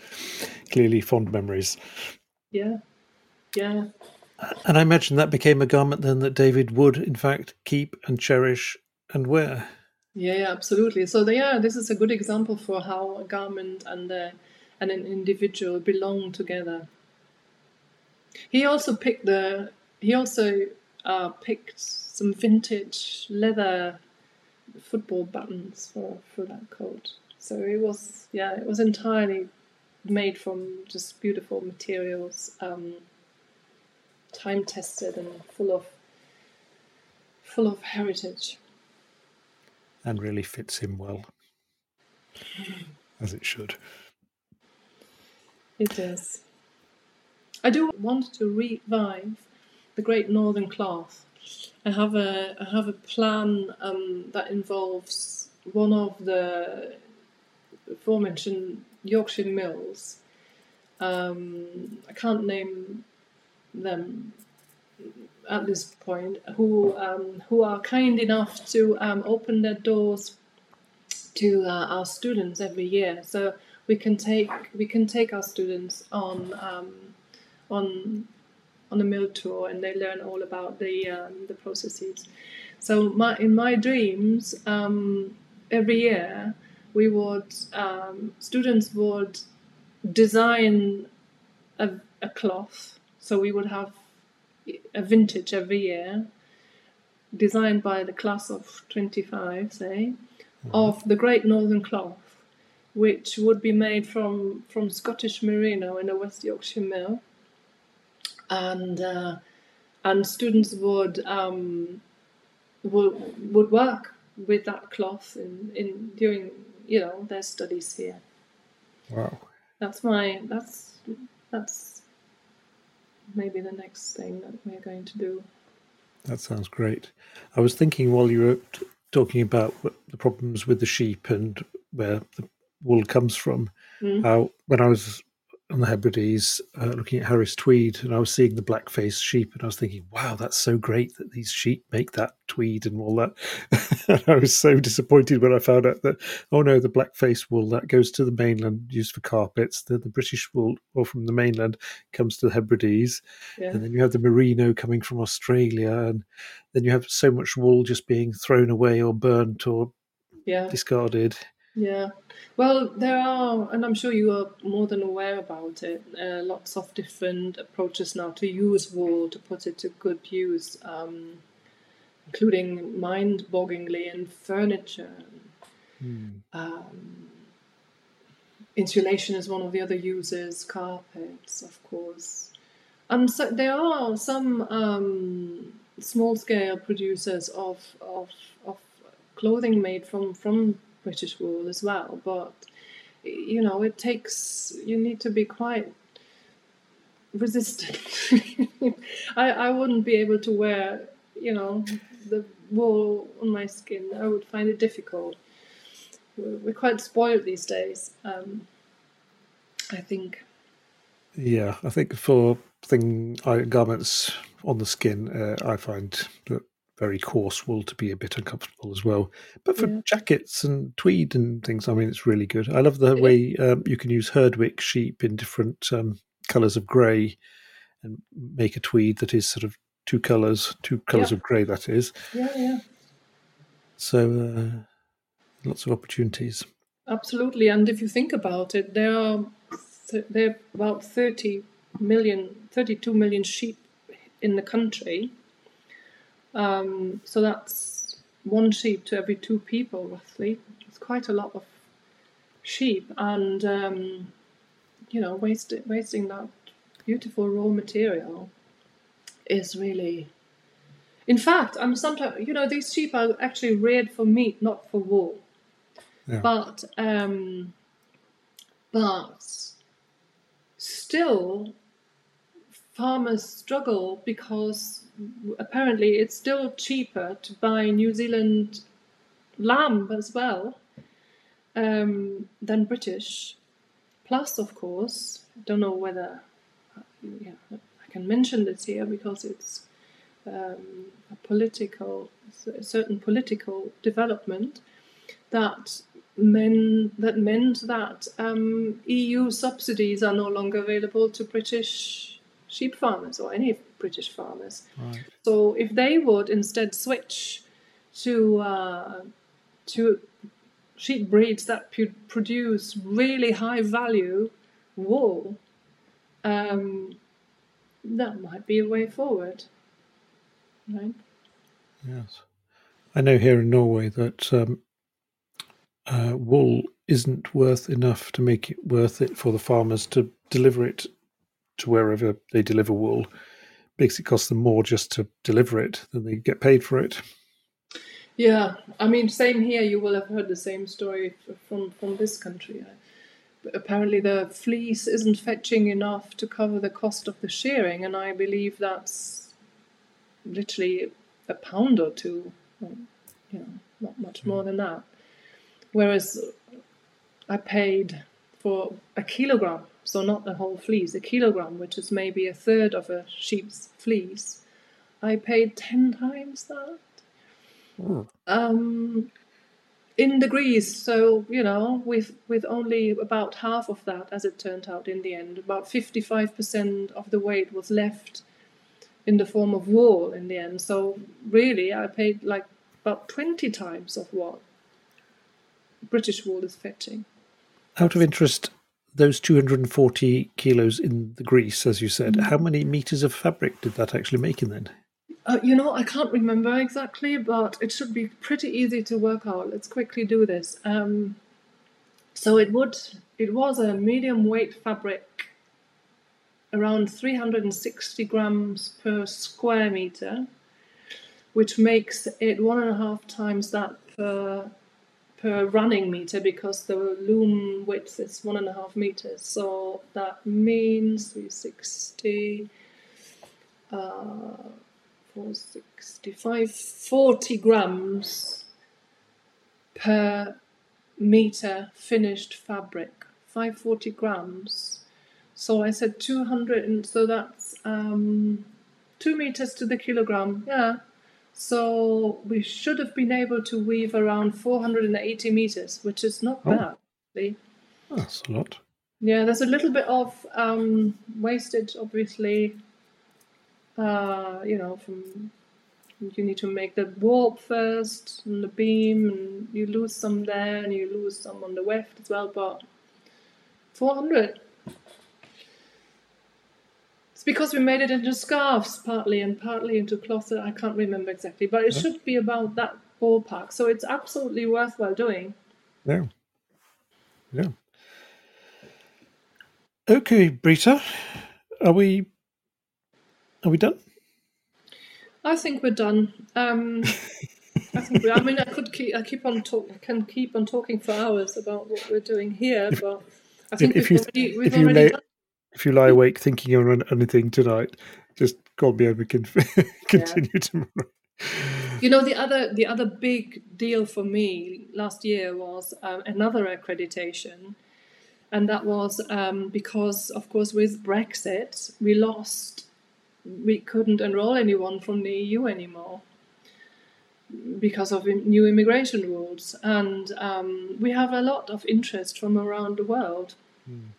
Clearly fond memories. Yeah, yeah, And I imagine that became a garment then that David would, in fact, keep and cherish and wear. yeah, yeah, absolutely. So the, yeah, this is a good example for how a garment and uh, and an individual belong together. He also picked the. He also uh, picked some vintage leather football buttons for for that coat. So it was yeah, it was entirely made from just beautiful materials, um, time tested and full of full of heritage. And really fits him well, as it should. It does. I do want to revive the Great Northern Cloth. I have a I have a plan um, that involves one of the aforementioned Yorkshire mills. Um, I can't name them at this point. Who um, who are kind enough to um, open their doors to uh, our students every year. So we can take we can take our students on um, on on a mill tour, and they learn all about the um, the processes. So my in my dreams, um, every year we would um, students would design a, a cloth. So we would have a vintage every year, designed by the class of 25, say, mm-hmm. of the Great Northern Cloth, which would be made from, from Scottish merino in a West Yorkshire mill. And, uh, and students would, um, would, would work with that cloth in, in during you know their studies here. Wow. That's my that's that's maybe the next thing that we're going to do. That sounds great. I was thinking while you were t- talking about the problems with the sheep and where the wool comes from, mm. how when I was on the Hebrides, uh, looking at Harris Tweed, and I was seeing the black-faced sheep, and I was thinking, "Wow, that's so great that these sheep make that tweed and all that." (laughs) and I was so disappointed when I found out that, oh no, the black-faced wool that goes to the mainland, used for carpets. The, the British wool, or from the mainland, comes to the Hebrides, yeah. and then you have the merino coming from Australia, and then you have so much wool just being thrown away or burnt or yeah. discarded. Yeah, well, there are, and I'm sure you are more than aware about it, uh, lots of different approaches now to use wool, to put it to good use, um, including mind bogglingly in furniture. Mm. Um, insulation is one of the other uses, carpets, of course. And so there are some um, small scale producers of, of, of clothing made from, from British wool as well. But you know, it takes you need to be quite resistant. (laughs) I I wouldn't be able to wear you know the wool on my skin. I would find it difficult. We're, we're quite spoiled these days. Um, I think. Yeah, I think for thing garments on the skin, uh, I find that very coarse wool to be a bit uncomfortable as well. But for yeah. jackets and tweed and things, I mean, it's really good. I love the yeah. way um, you can use Herdwick sheep in different um, colours of grey and make a tweed that is sort of two colours, two colours yeah. of grey, that is. Yeah, yeah. So uh, lots of opportunities. Absolutely. And if you think about it, there are, th- there are about 30 million, 32 million sheep in the country um, so that's one sheep to every two people, roughly. It's quite a lot of sheep, and um, you know, waste, wasting that beautiful raw material is really. In fact, I'm sometimes you know these sheep are actually reared for meat, not for wool. Yeah. But um, but still, farmers struggle because apparently it's still cheaper to buy New Zealand lamb as well um, than British. Plus, of course, I don't know whether yeah, I can mention this here because it's um, a political, a certain political development that men that meant that um, EU subsidies are no longer available to British sheep farmers or any British farmers. Right. So if they would instead switch to uh, to sheep breeds that produce really high value wool, um, that might be a way forward, right? Yes, I know here in Norway that um, uh, wool isn't worth enough to make it worth it for the farmers to deliver it to wherever they deliver wool. Makes it cost them more just to deliver it than they get paid for it. Yeah, I mean, same here. You will have heard the same story from from this country. Apparently, the fleece isn't fetching enough to cover the cost of the shearing, and I believe that's literally a pound or two. You know, not much more than that. Whereas I paid for a kilogram, so not the whole fleece, a kilogram, which is maybe a third of a sheep's fleece. I paid ten times that. Mm. Um, in the grease, so you know, with with only about half of that, as it turned out in the end, about fifty-five percent of the weight was left in the form of wool in the end. So really, I paid like about twenty times of what British wool is fetching. Out of interest, those 240 kilos in the grease, as you said, how many meters of fabric did that actually make in then? Uh, you know, I can't remember exactly, but it should be pretty easy to work out. Let's quickly do this. Um, so it would, it was a medium weight fabric, around 360 grams per square meter, which makes it one and a half times that per per running meter because the loom width is one and a half meters. So that means 360. Uh, 465, 40 grams per meter finished fabric. 540 grams. So I said 200, and so that's um, two meters to the kilogram. Yeah. So we should have been able to weave around 480 meters, which is not oh. bad. Actually. That's a lot. Yeah, there's a little bit of um, wastage, obviously, uh, you know, from you need to make the warp first and the beam, and you lose some there, and you lose some on the weft as well. But 400. Because we made it into scarves partly, and partly into cloth. I can't remember exactly, but it yeah. should be about that ballpark. So it's absolutely worthwhile doing. Yeah. Yeah. Okay, Brita, are we are we done? I think we're done. Um, I think we, I mean, I could keep. I keep on talk. I can keep on talking for hours about what we're doing here, but I think if, we've you, already, we've if lay, done. If you lie awake thinking on anything tonight, just call me and we can (laughs) continue yeah. tomorrow. You know, the other the other big deal for me last year was um, another accreditation and that was um, because, of course, with Brexit, we lost we couldn't enroll anyone from the EU anymore because of new immigration rules. And um, we have a lot of interest from around the world. Mm.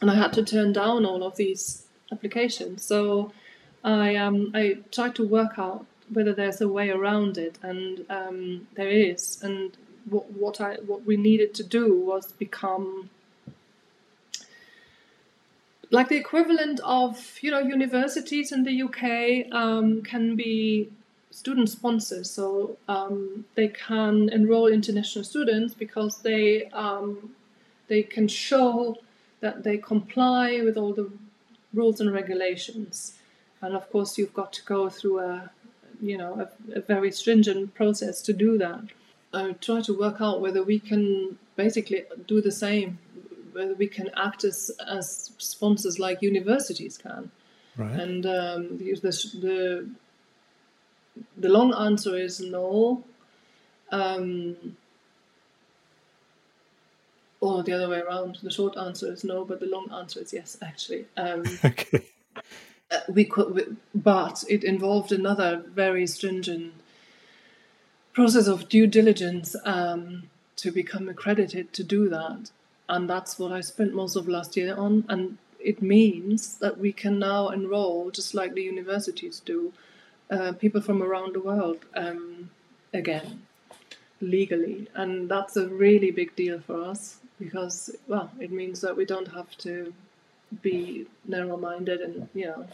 And I had to turn down all of these applications. So I, um, I tried to work out whether there's a way around it, and um, there is. And what, what, I, what we needed to do was become like the equivalent of you know universities in the UK um, can be student sponsors, so um, they can enroll international students because they um, they can show that they comply with all the rules and regulations, and of course you've got to go through a you know a, a very stringent process to do that. I try to work out whether we can basically do the same whether we can act as, as sponsors like universities can. Right. And um, the, the, the long answer is no. Um, or the other way around. The short answer is no, but the long answer is yes, actually. Um, (laughs) okay. Uh, we could, we, but it involved another very stringent process of due diligence um, to become accredited to do that and that's what I spent most of last year on. And it means that we can now enroll, just like the universities do, uh, people from around the world um, again, legally. And that's a really big deal for us because, well, it means that we don't have to be narrow minded and, you know,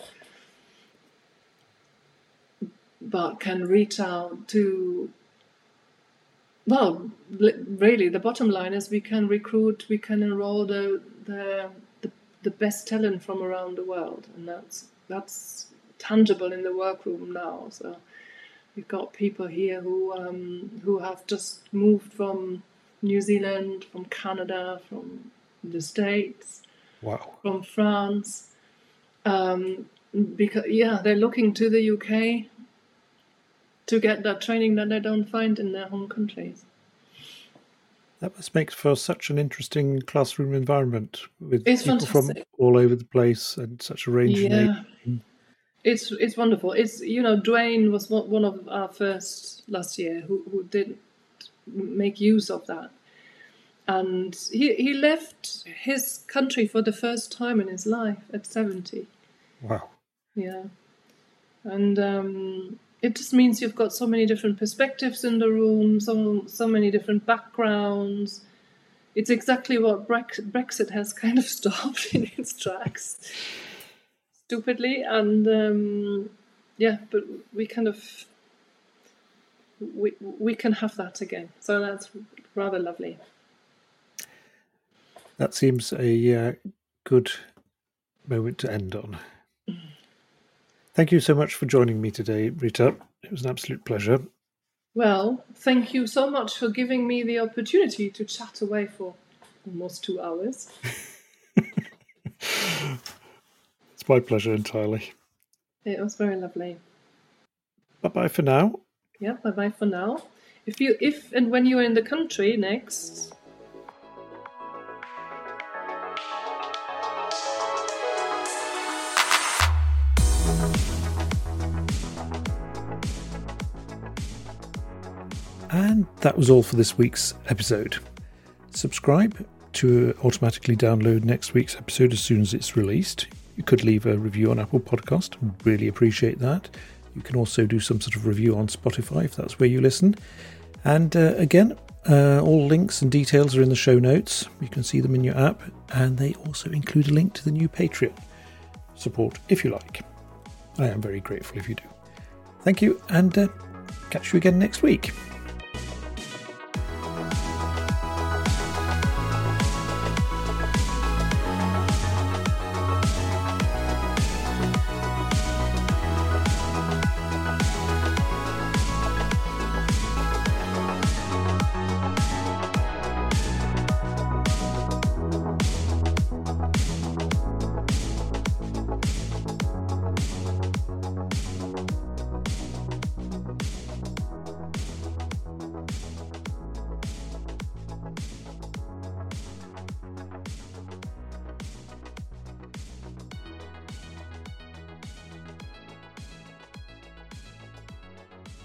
but can reach out to well really the bottom line is we can recruit we can enroll the the the, the best talent from around the world and that's that's tangible in the workroom now so we've got people here who um, who have just moved from New Zealand from Canada from the States wow from France um, because yeah they're looking to the UK to get that training that they don't find in their home countries. That must make for such an interesting classroom environment with it's people fantastic. from all over the place and such a range yeah. of It's it's wonderful. It's you know Dwayne was one of our first last year who who did make use of that, and he he left his country for the first time in his life at seventy. Wow. Yeah, and um, it just means you've got so many different perspectives in the room, so so many different backgrounds. It's exactly what Brexit has (laughs) kind of stopped in its tracks, stupidly, and um, yeah, but we kind of we we can have that again. So that's rather lovely. That seems a uh, good moment to end on. Thank you so much for joining me today, Brita. It was an absolute pleasure. Well, thank you so much for giving me the opportunity to chat away for almost two hours. (laughs) it's my pleasure entirely. It was very lovely. Bye bye for now. Yeah, bye bye for now. If you if and when you're in the country next, And that was all for this week's episode. Subscribe to automatically download next week's episode as soon as it's released. You could leave a review on Apple Podcast. Really appreciate that. You can also do some sort of review on Spotify if that's where you listen. And uh, again, uh, all links and details are in the show notes. You can see them in your app, and they also include a link to the new Patreon support if you like. I am very grateful if you do. Thank you, and uh, catch you again next week.